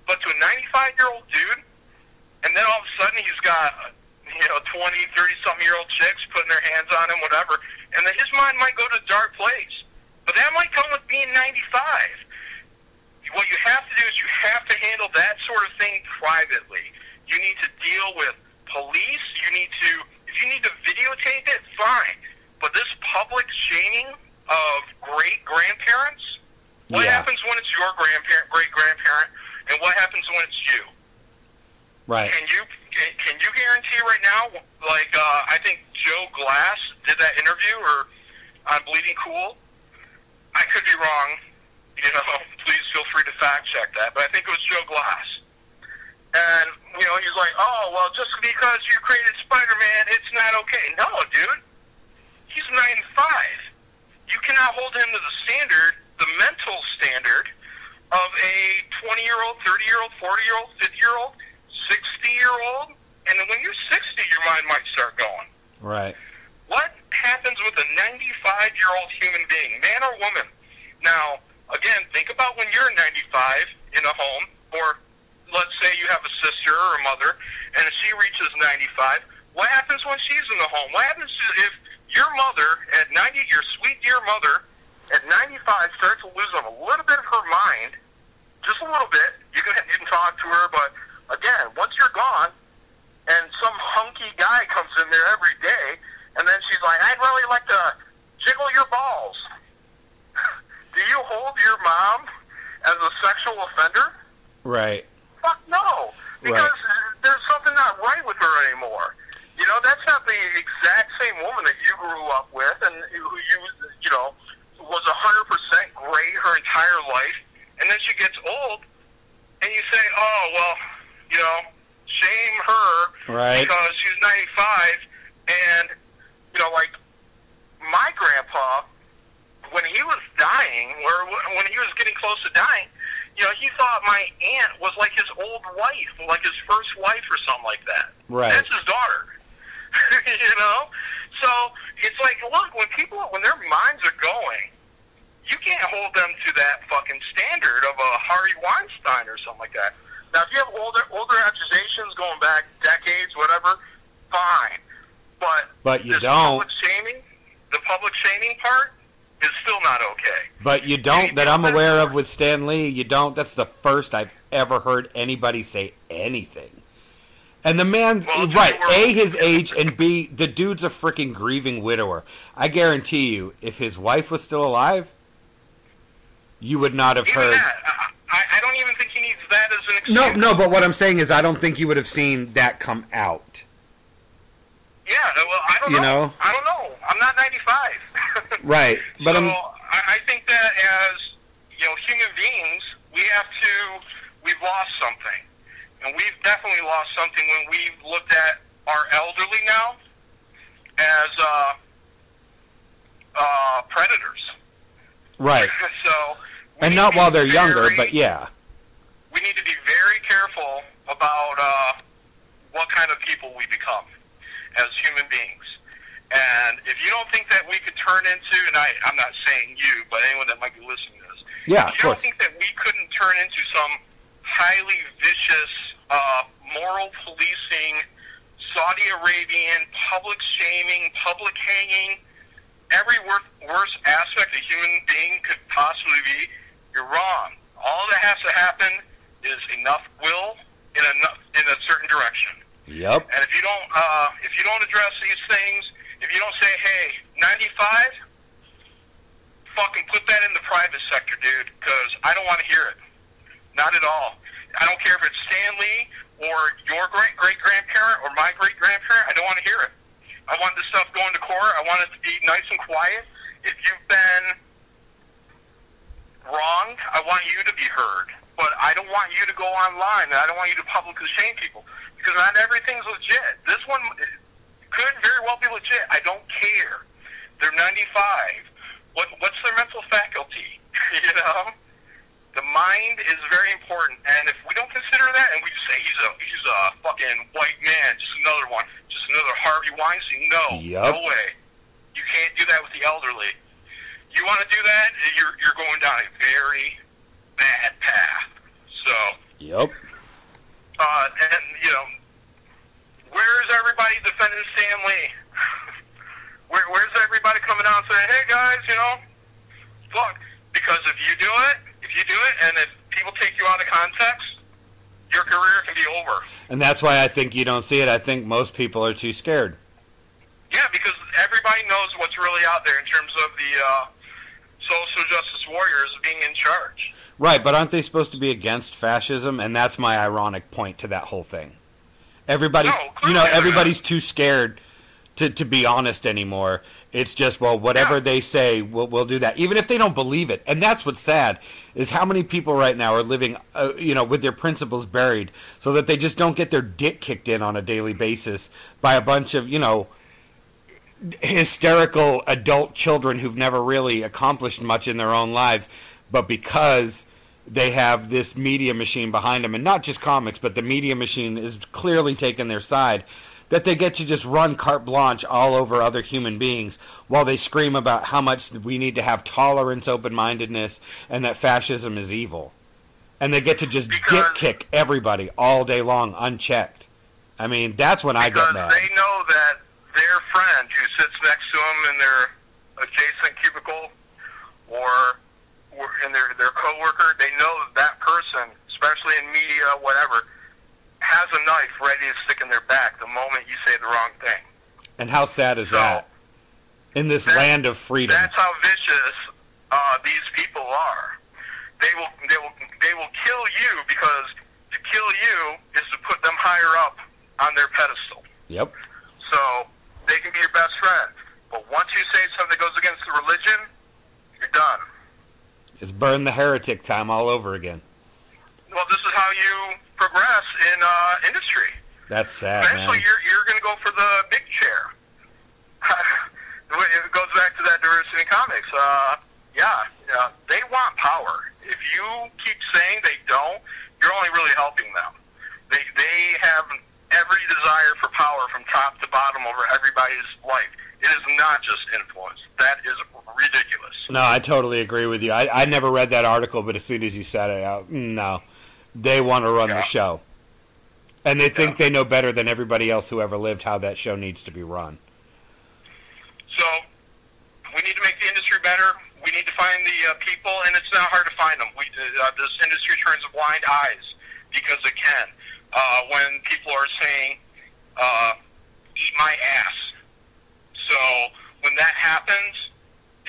But to a 95 year old dude, and then all of a sudden he's got, you know, 20, 30 something year old chicks putting their hands on him, whatever. And then his mind might go to a dark place. But that might come with being 95 what you have to do is you have to handle that sort of thing privately. You need to deal with police. You need to, you need to videotape it, fine. But this public shaming of great grandparents, what Yeah. happens when it's your grandparent, great grandparent, and what happens when it's you? Right. Can you don't. Public shaming, the public shaming part is still not okay. But you don't that I'm aware of with Stan Lee. You don't. That's the first I've ever heard anybody say anything. And the man, well, right? A, his age, and B, the dude's a freaking grieving widower. I guarantee you, if his wife was still alive, you would not have even heard. That, I, I don't even think he needs that as an excuse. No, no. But what I'm saying is, I don't think you would have seen that come out. Yeah, well, I don't you know. know. I don't know. I'm not 95. right, but so I'm. I think that as you know, human beings, we have to. We've lost something, and we've definitely lost something when we've looked at our elderly now as uh, uh, predators. Right. so. And not while they're very, younger, but yeah. We need to be very careful about uh, what kind of people we become as human beings. And if you don't think that we could turn into, and I, I'm not saying you, but anyone that might be listening to this, yeah, if you don't think that we couldn't turn into some highly vicious, uh, moral policing, Saudi Arabian, public shaming, public hanging, every wor- worst aspect a human being could possibly be, you're wrong. All that has to happen is enough will in a, in a certain direction. Yep. And if you don't, uh, if you don't address these things, if you don't say, "Hey, 95," fucking put that in the private sector, dude, because I don't want to hear it. Not at all. I don't care if it's Stan Lee or your great great grandparent or my great grandparent. I don't want to hear it. I want this stuff going to court. I want it to be nice and quiet. If you've been wronged, I want you to be heard. But I don't want you to go online, and I don't want you to publicly shame people because not everything's legit. This one could very well be legit. I don't care. They're 95. What what's their mental faculty? you know, the mind is very important, and if we don't consider that, and we just say he's a he's a fucking white man, just another one, just another Harvey Weinstein, no, yep. no way. You can't do that with the elderly. You want to do that, you're you're going down a very bad path. So. Yep. Uh, and you know, where is everybody defending Stan Lee? Where, where's everybody coming out and saying, "Hey guys, you know, look"? Because if you do it, if you do it, and if people take you out of context, your career can be over. And that's why I think you don't see it. I think most people are too scared. Yeah, because everybody knows what's really out there in terms of the uh, social justice warriors being in charge. Right, but aren't they supposed to be against fascism? And that's my ironic point to that whole thing. Everybody's, no, you know, everybody's too scared to, to be honest anymore. It's just, well, whatever they say, we'll, we'll do that, even if they don't believe it. And that's what's sad is how many people right now are living, uh, you know, with their principles buried, so that they just don't get their dick kicked in on a daily basis by a bunch of, you know, hysterical adult children who've never really accomplished much in their own lives, but because they have this media machine behind them, and not just comics, but the media machine is clearly taking their side. that they get to just run carte blanche all over other human beings while they scream about how much we need to have tolerance, open mindedness, and that fascism is evil. And they get to just Because- dick kick everybody all day long unchecked. I mean, that's when I get mad. they know that their friend who sits next to them in their adjacent cubicle or, in their their coworker, they know that that person, especially in media, whatever, has a knife ready to stick in their back the moment you say the wrong thing. And how sad is So, that? In this that- land of freedom. That's how vicious uh, these people are. They will they will they will kill you because to kill you is to put them higher up on their pedestal. Yep. So they can be your best friend. But once you say something that goes against the religion. It's burn the heretic time all over again. Well, this is how you progress in uh, industry. That's sad, man. Eventually, you're you're going to go for the big chair. it goes back to that diversity in comics. Uh, yeah, yeah, they want power. If you keep saying they don't, you're only really helping them. They they have every desire for power from top to bottom over everybody's life. It is not just influence. That is ridiculous. No, I totally agree with you. I, I never read that article, but as soon as you said it out, no. They want to run Yeah. the show. And they think they know better than everybody else who ever lived how that show needs to be run. So we need to make the industry better. We need to find the uh, people, and it's not hard to find them. We, uh, this industry turns a blind eyes because it can. Uh, when people are saying, uh, "Eat my ass," so when that happens,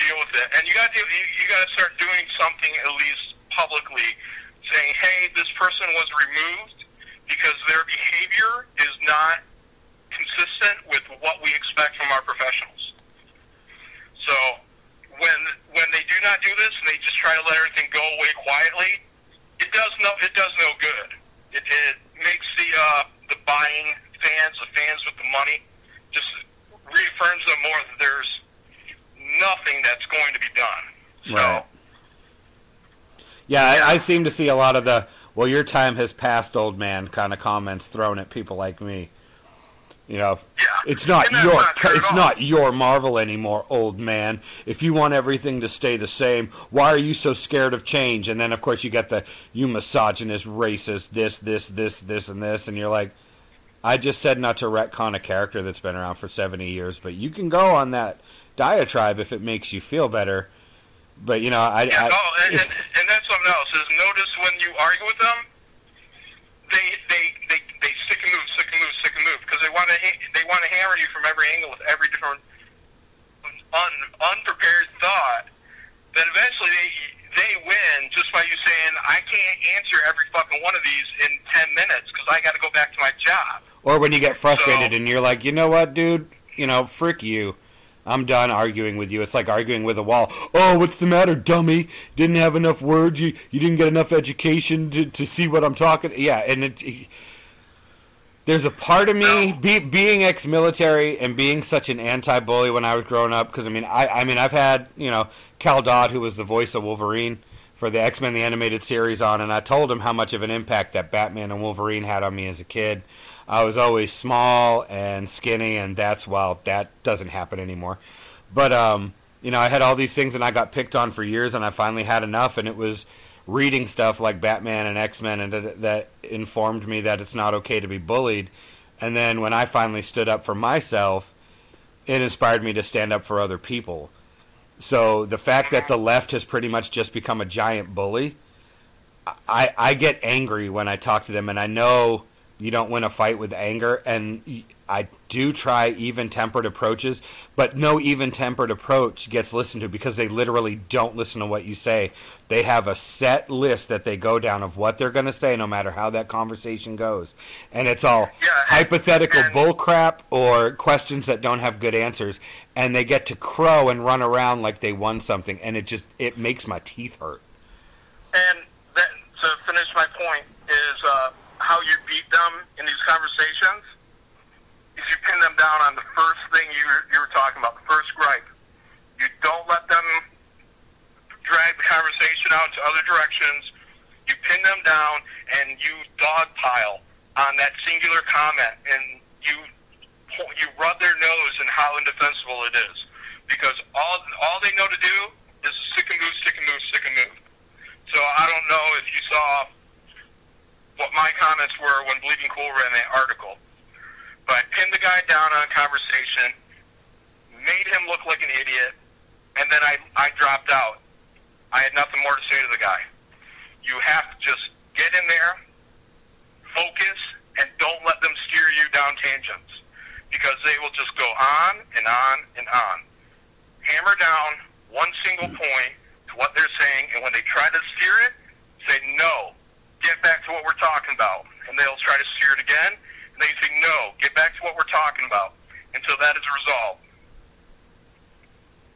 deal with it. And you got to you, you got to start doing something at least publicly, saying, "Hey, this person was removed because their behavior is not consistent with what we expect from our professionals." So when when they do not do this and they just try to let everything go away quietly, it does no it does no good. It, it makes the uh, the buying fans, the fans with the money, just reaffirms them more that there's nothing that's going to be done. So Right. Yeah, I, I seem to see a lot of the "well, your time has passed, old man" kind of comments thrown at people like me. You know, yeah, it's not your not it's not your Marvel anymore, old man. If you want everything to stay the same, why are you so scared of change? And then of course you got the you misogynist, racist, this, this, this, this, and this, and you're like, I just said not to retcon a character that's been around for seventy years, but you can go on that diatribe if it makes you feel better. But you know, I, Yeah, I oh, and, and, and that's something else. Is notice when you argue with them, they they they, they stick and move, stick and move, stick and move because they want to they want to hammer you from every angle with every different un, unprepared thought. Then eventually they they win just by you saying I can't answer every fucking one of these in ten minutes because I got to go back to my job. Or when you get frustrated So- and you're like, you know what, dude? You know, frick you. I'm done arguing with you. It's like arguing with a wall. Oh, what's the matter, dummy? Didn't have enough words. You you didn't get enough education to, to see what I'm talking. Yeah, and it. There's a part of me be, being ex-military and being such an anti-bully when I was growing up. Because I mean, I I mean, I've had you know Cal Dodd, who was the voice of Wolverine for the X Men the animated series, on, and I told him how much of an impact that Batman and Wolverine had on me as a kid. I was always small and skinny, and that's well, that doesn't happen anymore. But um, you know, I had all these things, and I got picked on for years, and I finally had enough, and it was reading stuff like Batman and X Men, and that, that informed me that it's not okay to be bullied. And then when I finally stood up for myself, it inspired me to stand up for other people. So the fact that the left has pretty much just become a giant bully, I I get angry when I talk to them, and I know you don't win a fight with anger, and I do try even tempered approaches, but no even tempered approach gets listened to because they literally don't listen to what you say. They have a set list that they go down of what they're going to say, no matter how that conversation goes, and it's all Yeah, hypothetical and- bullcrap or questions that don't have good answers, and they get to crow and run around like they won something, and it just it makes my teeth hurt. And that, to finish my point is uh, how you beat them in these conversations is you pin them down on the first thing you you were talking about, the first gripe. You don't let them drag the conversation out to other directions. You pin them down and you dogpile on that singular comment, and you you rub their nose in how indefensible it is, because all all they know to do is stick and move, stick and move, stick and move. So I don't know if you saw what my comments were when Bleeding Cool ran that article, but pinned the guy down on a conversation, made him look like an idiot, and then I I dropped out. I had nothing more to say to the guy. You have to just get in there, focus, and don't let them steer you down tangents because they will just go on and on and on. Hammer down one single point to what they're saying, and when they try to steer it, say no. Get back to what we're talking about, and they'll try to steer it again, and they say no. Get back to what we're talking about until that is resolved.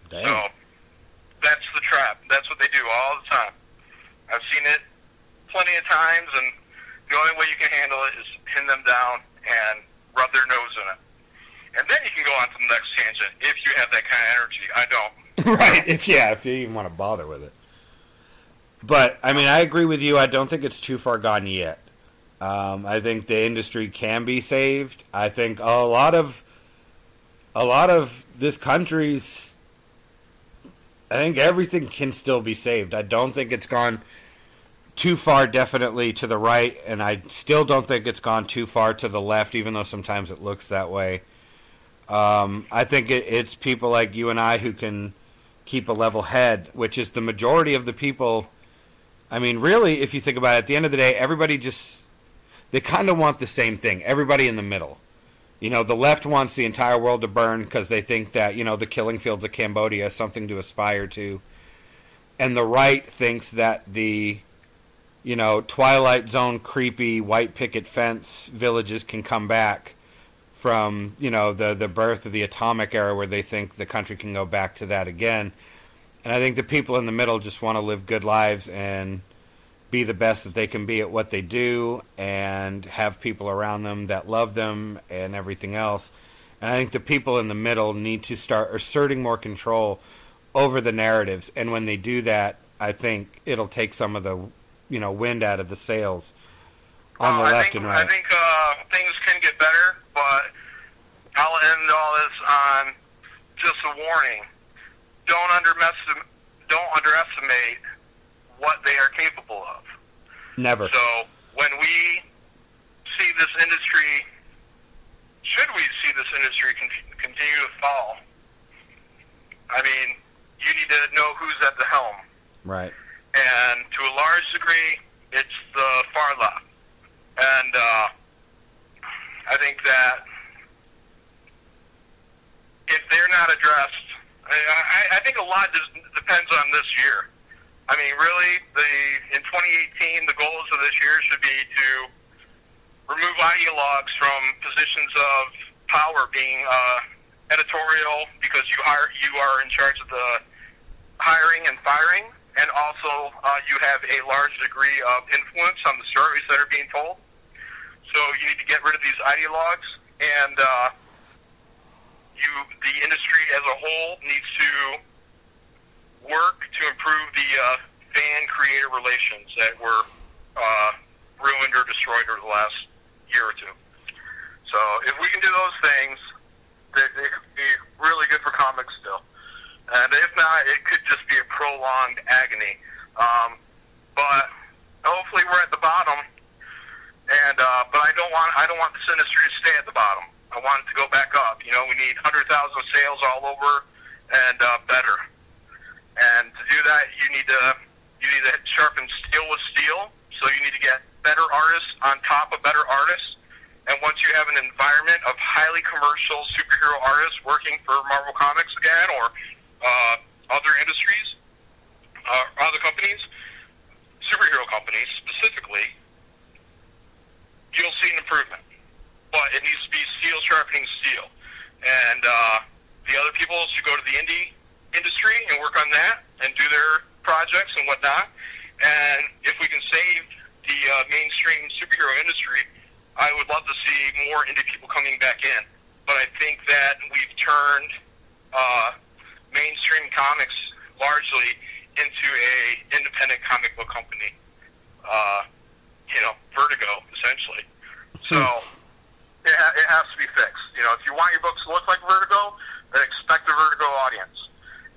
Damn. So that's the trap. That's what they do all the time. I've seen it plenty of times, and the only way you can handle it is pin them down and rub their nose in it. And then you can go on to the next tangent if you have that kind of energy. I don't. right. If yeah, if you even want to bother with it. But I mean, I agree with you. I don't think it's too far gone yet. Um, I think the industry can be saved. I think a lot of a lot of this country's. I think everything can still be saved. I don't think it's gone too far, definitely to the right, and I still don't think it's gone too far to the left, even though sometimes it looks that way. Um, I think it, it's people like you and I who can keep a level head, which is the majority of the people. I mean, really, if you think about it, at the end of the day, everybody just they kind of want the same thing. Everybody in the middle. You know, the left wants the entire world to burn because they think that you know the killing fields of Cambodia is something to aspire to, and the right thinks that the you know Twilight Zone creepy white picket fence villages can come back from you know the the birth of the atomic era where they think the country can go back to that again and i think the people in the middle just want to live good lives and be the best that they can be at what they do and have people around them that love them and everything else. And i think the people in the middle need to start asserting more control over the narratives. And when they do that i think it'll take some of the you know wind out of the sails on the Uh, I left think, and right. I think uh, things can get better, but I'll end all this on just a warning. Don't underestimate, don't underestimate what they are capable of. never So when we see this industry, should we see this industry con- continue to fall, I mean, you need to know who's at the helm. right And to a large degree, it's the far left. And uh, I think that if they're not addressed, I, I, think a lot just depends on this year. I mean, really, the in 2018, the goals of this year should be to remove ideologues from positions of power, being uh, editorial, because you hire you are in charge of the hiring and firing, and also uh, you have a large degree of influence on the stories that are being told. So you need to get rid of these ideologues, and uh, you the industry as a whole needs to work to improve the uh, fan-creator relations that were uh, ruined or destroyed over the last year or two. So if we can do those things, they could be really good for comics still. And if not, it could just be a prolonged agony. Um, but hopefully, we're at the bottom. And uh, but I don't want I don't want this industry to stay at the bottom. I want it to go back up. You know, we need hundred thousand sales all over and uh, better. And to do that, you need to you need to sharpen steel with steel. So you need to get better artists on top of better artists. And once you have an environment of highly commercial superhero artists working for Marvel Comics again, or uh, other industries, uh, other companies, superhero companies specifically, you'll see an improvement. But it needs to be steel sharpening steel. And uh, the other people should go to the indie industry and work on that and do their projects and whatnot. And if we can save the uh, mainstream superhero industry, I would love to see more indie people coming back in. But I think that we've turned uh, mainstream comics largely into a independent comic book company. Uh, you know, Vertigo, essentially. So it, ha- it has to be fixed. You know, if you want your books to look like Vertigo, then expect a Vertigo audience.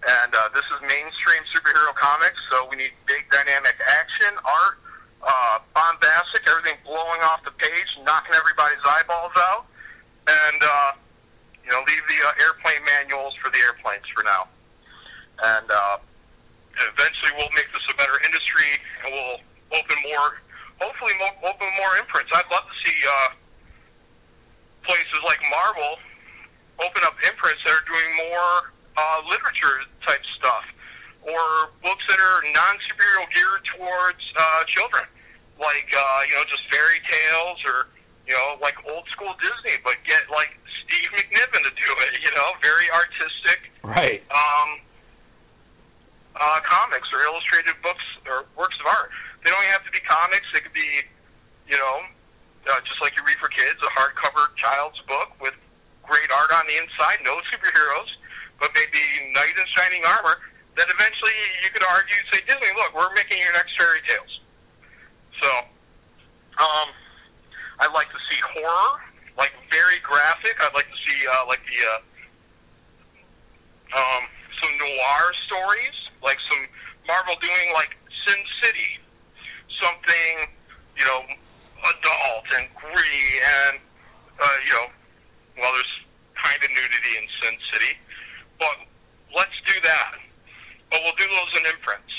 And uh, this is mainstream superhero comics, so we need big dynamic action, art, uh, bombastic, everything blowing off the page, knocking everybody's eyeballs out, and uh, you know, leave the uh, airplane manuals for the airplanes for now. And uh, eventually, we'll make this a better industry, and we'll open more, hopefully, more, open more imprints. I'd love to see uh, places like Marvel open up imprints that are doing more uh, literature type stuff or books that are non superhero geared towards uh, children, like uh, you know just fairy tales or you know like old school Disney, but get like Steve McNiven to do it. You know, very artistic. Right. Um, uh, comics or illustrated books or works of art. They don't have to be comics. They could be, you know, uh, just like you read for kids, a hardcover child's book with great art on the inside, no superheroes, but maybe knight in shining armor. That eventually you could argue, say Disney, look, we're making your next fairy tales. So, um, I'd like to see horror, like very graphic. I'd like to see uh, like the uh, um, some noir stories, like some Marvel doing like Sin City, something you know adult and gritty and uh, you know well there's kind of nudity in Sin City, but let's do that. But we'll do those in imprints.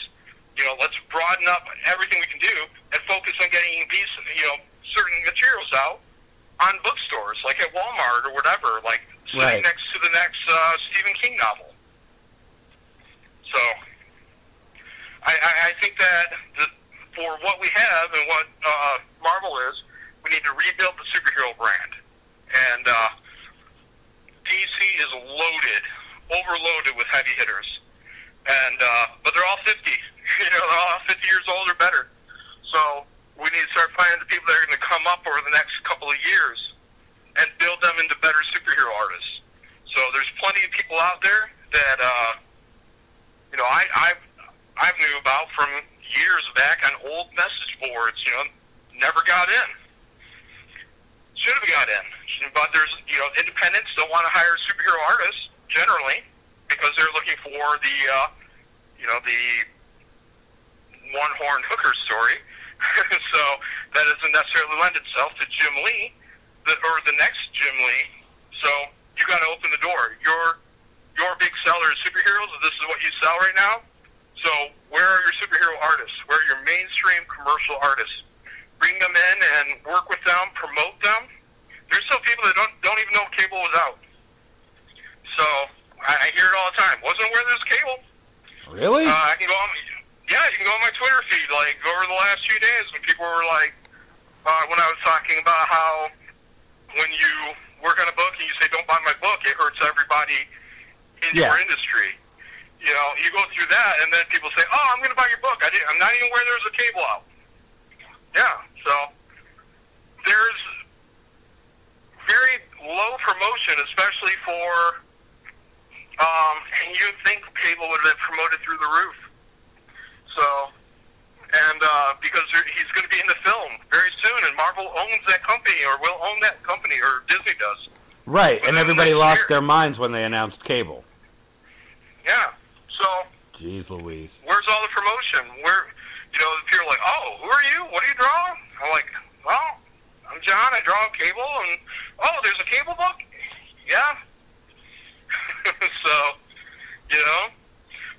You know, let's broaden up everything we can do and focus on getting these you know certain materials out on bookstores, like at Walmart or whatever, like sitting Right. next to the next uh, Stephen King novel. So, I, I, I think that the, for what we have and what uh, Marvel is, we need to rebuild the superhero brand. And uh, DC is loaded, overloaded with heavy hitters. And uh, but they're all 50. You know, they're all 50 years old or better. So we need to start finding the people that are going to come up over the next couple of years and build them into better superhero artists. So there's plenty of people out there that uh, you know I I've I've knew about from years back on old message boards. You know, never got in. Should have got in, but there's you know independents don't want to hire superhero artists generally because they're looking for the uh, you know the one horn hooker story. so that doesn't necessarily lend itself to Jim Lee the, or the next Jim Lee. So you got to open the door. Your your big seller is superheroes. This is what you sell right now. So where are your superhero artists? Where are your mainstream commercial artists? Bring them in and work with them, promote them. There's still people that don't don't even know cable was out. So I, I hear it all the time. Wasn't aware there's cable. Really? Uh, I can go on. Yeah, you can go on my Twitter feed. Like over the last few days, when people were like, uh, when I was talking about how when you work on a book and you say don't buy my book, it hurts everybody in Yeah. your industry. You know, you go through that, and then people say, "Oh, I'm going to buy your book." I didn't, I'm not even aware there's a cable out. Yeah, so there's very low promotion, especially for. Um, and you think cable would have been promoted through the roof. So, and uh, because he's going to be in the film very soon, and Marvel owns that company or will own that company, or Disney does. right. And everybody lost year. their minds when they announced cable. Yeah. So Jeez Louise. where's all the promotion? Where, you know, people are like, oh, who are you? What do you draw? I'm like, well, I'm Jon. I draw cable, and oh, there's a cable book. Yeah. so, you know.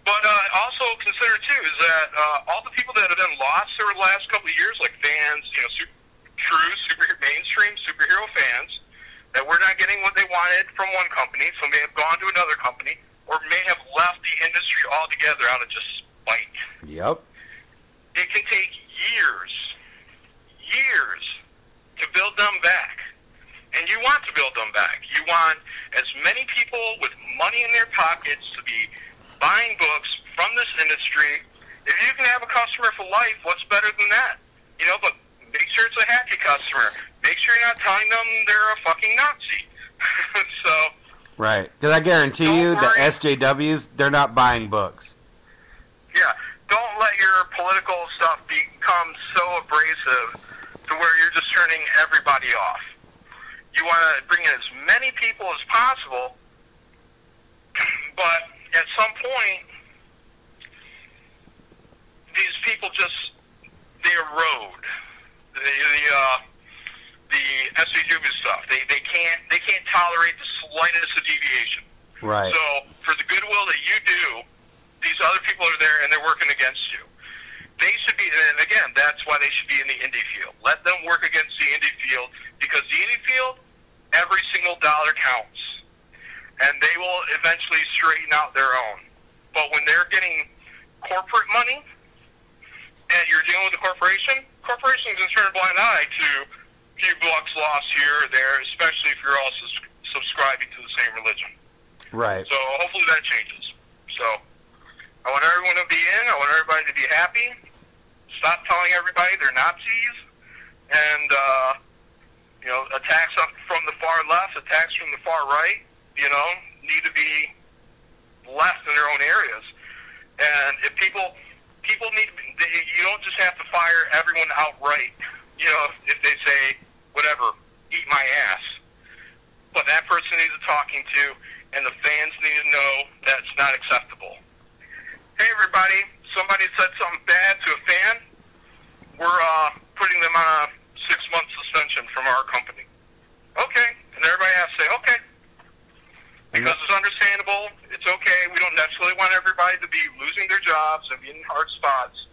But uh, also consider too is that uh, all the people that have been lost over the last couple of years, like fans, you know, su- true super mainstream superhero fans, that were not getting what they wanted from one company, so may have gone to another company, or may have left the industry altogether out of just spite. Yep. It can take years, years to build them back. And you want to build them back. You want as many people with money in their pockets to be buying books from this industry. If you can have a customer for life, what's better than that? You know, but make sure it's a happy customer. Make sure you're not telling them they're a fucking Nazi. so, Right. Because I guarantee Don't you, the. SJWs, they're not buying books. yeah, don't let your political stuff become so abrasive to where you're just turning everybody off. You want to bring in as many people as possible, but at some point, these people just they erode the the, uh, the SJW stuff. They they can't they can't tolerate the slightest of deviation. Right. So for the goodwill that you do, these other people are there and they're working against you. They should be, and again, that's why they should be in the indie field. Let them work against the indie field because the indie field, every single dollar counts, and they will eventually straighten out their own. But when they're getting corporate money, and you're dealing with a corporation, corporations can turn a blind eye to few bucks lost here or there, especially if you're also subscribing to the same religion. Right. So hopefully that changes. So I want everyone to be in. I want everybody to be happy. Stop telling everybody they're Nazis, and uh, you know attacks from the far left, attacks from the far right. You know need to be left in their own areas. And if people people need, they, you don't just have to fire everyone outright. You know, if they say whatever, eat my ass. But that person needs a talking to, and the fans need to know that's not acceptable. Hey, everybody! Somebody said something bad to a fan. We're uh, putting them on a six-month suspension from our company. Okay, and everybody has to say okay because it's understandable. It's okay. We don't necessarily want everybody to be losing their jobs and be in hard spots,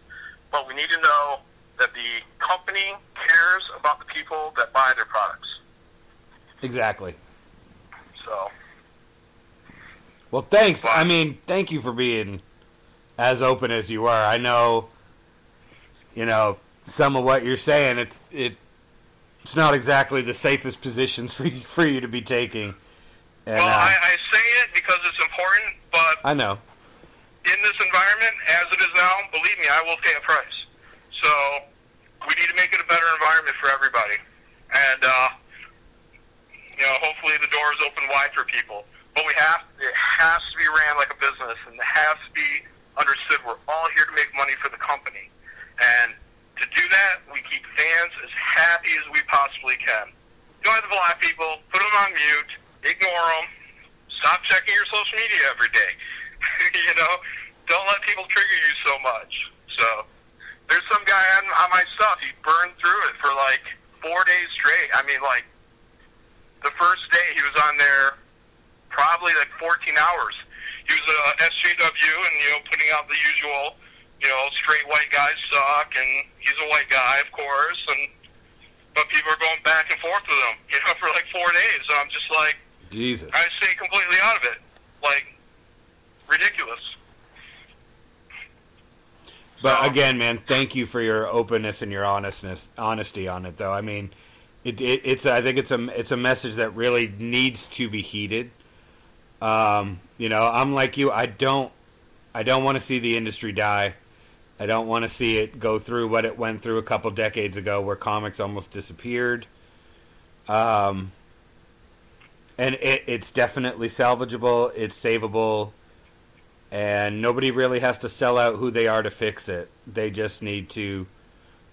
but we need to know that the company cares about the people that buy their products. Exactly. So. Well, thanks. I mean, thank you for being as open as you are. I know, you know, some of what you're saying. It's it. It's not exactly the safest positions for you, for you to be taking. And, well, uh, I, I say it because it's important, but I know in this environment, as it is now, believe me, I will pay a price. So we need to make it a better environment for everybody, and uh, you know, hopefully the doors open wide for people. But we have it has to be ran like a business, and it has to be understood. We're all here to make money for the company, and to do that, we keep fans as happy as we possibly can. Don't have to block people, put them on mute ignore them. Stop checking your social media every day. you know, don't let people trigger you so much. So there's some guy on, on my stuff. He burned through it for like four days straight. I mean, like the first day he was on there probably like 14 hours. He was a SJW and you know putting out the usual, you know, straight white guys suck, and he's a white guy, of course, and but people are going back and forth with him, you know, for like four days. So I'm just like, Jesus. I stay completely out of it. Like, ridiculous. But again, man, thank you for your openness and your honestness, honesty on it. Though I mean, it, it, it's I think it's a it's a message that really needs to be heeded. Um, you know, I'm like you. I don't I don't want to see the industry die. I don't want to see it go through what it went through a couple decades ago, where comics almost disappeared. Um, and it, it's definitely salvageable. It's savable, and nobody really has to sell out who they are to fix it. They just need to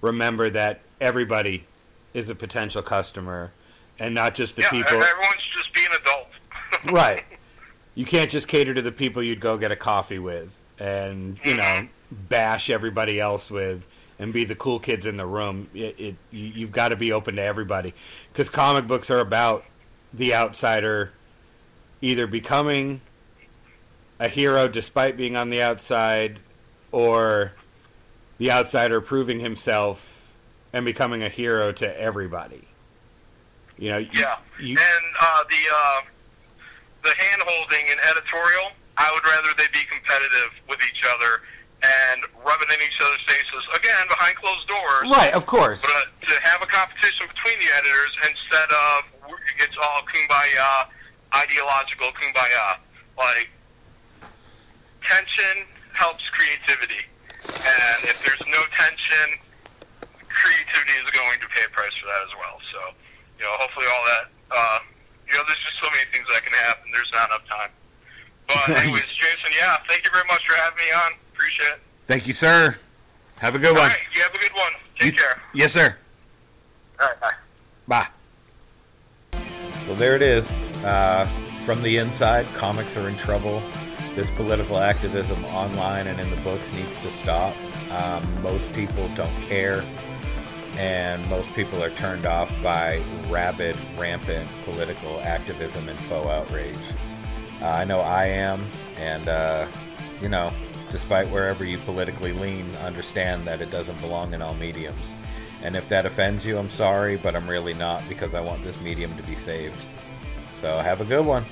remember that everybody is a potential customer, and not just the yeah, people. Everyone's just being adult. right. You can't just cater to the people you'd go get a coffee with, and you know, mm-hmm. bash everybody else with and be the cool kids in the room. It, it you, have got to be open to everybody because comic books are about the outsider either becoming a hero despite being on the outside or the outsider proving himself and becoming a hero to everybody. You know, yeah. You, and uh, the uh, the hand holding in editorial, I would rather they be competitive with each other and rubbing in each other's faces again behind closed doors. Right, of course. But uh, to have a competition between the editors instead of it's all kumbaya, ideological kumbaya. Like tension helps creativity, and if there's no tension, creativity is going to pay a price for that as well. So, you know, hopefully all that. Uh, you know, there's just so many things that can happen. There's not enough time. But anyways, Jason, yeah, thank you very much for having me on. Appreciate it. Thank you, sir. Have a good all one. Right, you have a good one. Take you, care. Yes, sir. All right, bye. Bye. So there it is. Uh, from the inside, comics are in trouble. This political activism online and in the books needs to stop. Um, most people don't care, and most people are turned off by rabid, rampant political activism and faux outrage. Uh, I know I am, and uh, you know, despite wherever you politically lean, understand that it doesn't belong in all mediums. And if that offends you, I'm sorry, but I'm really not because I want this medium to be saved. So have a good one.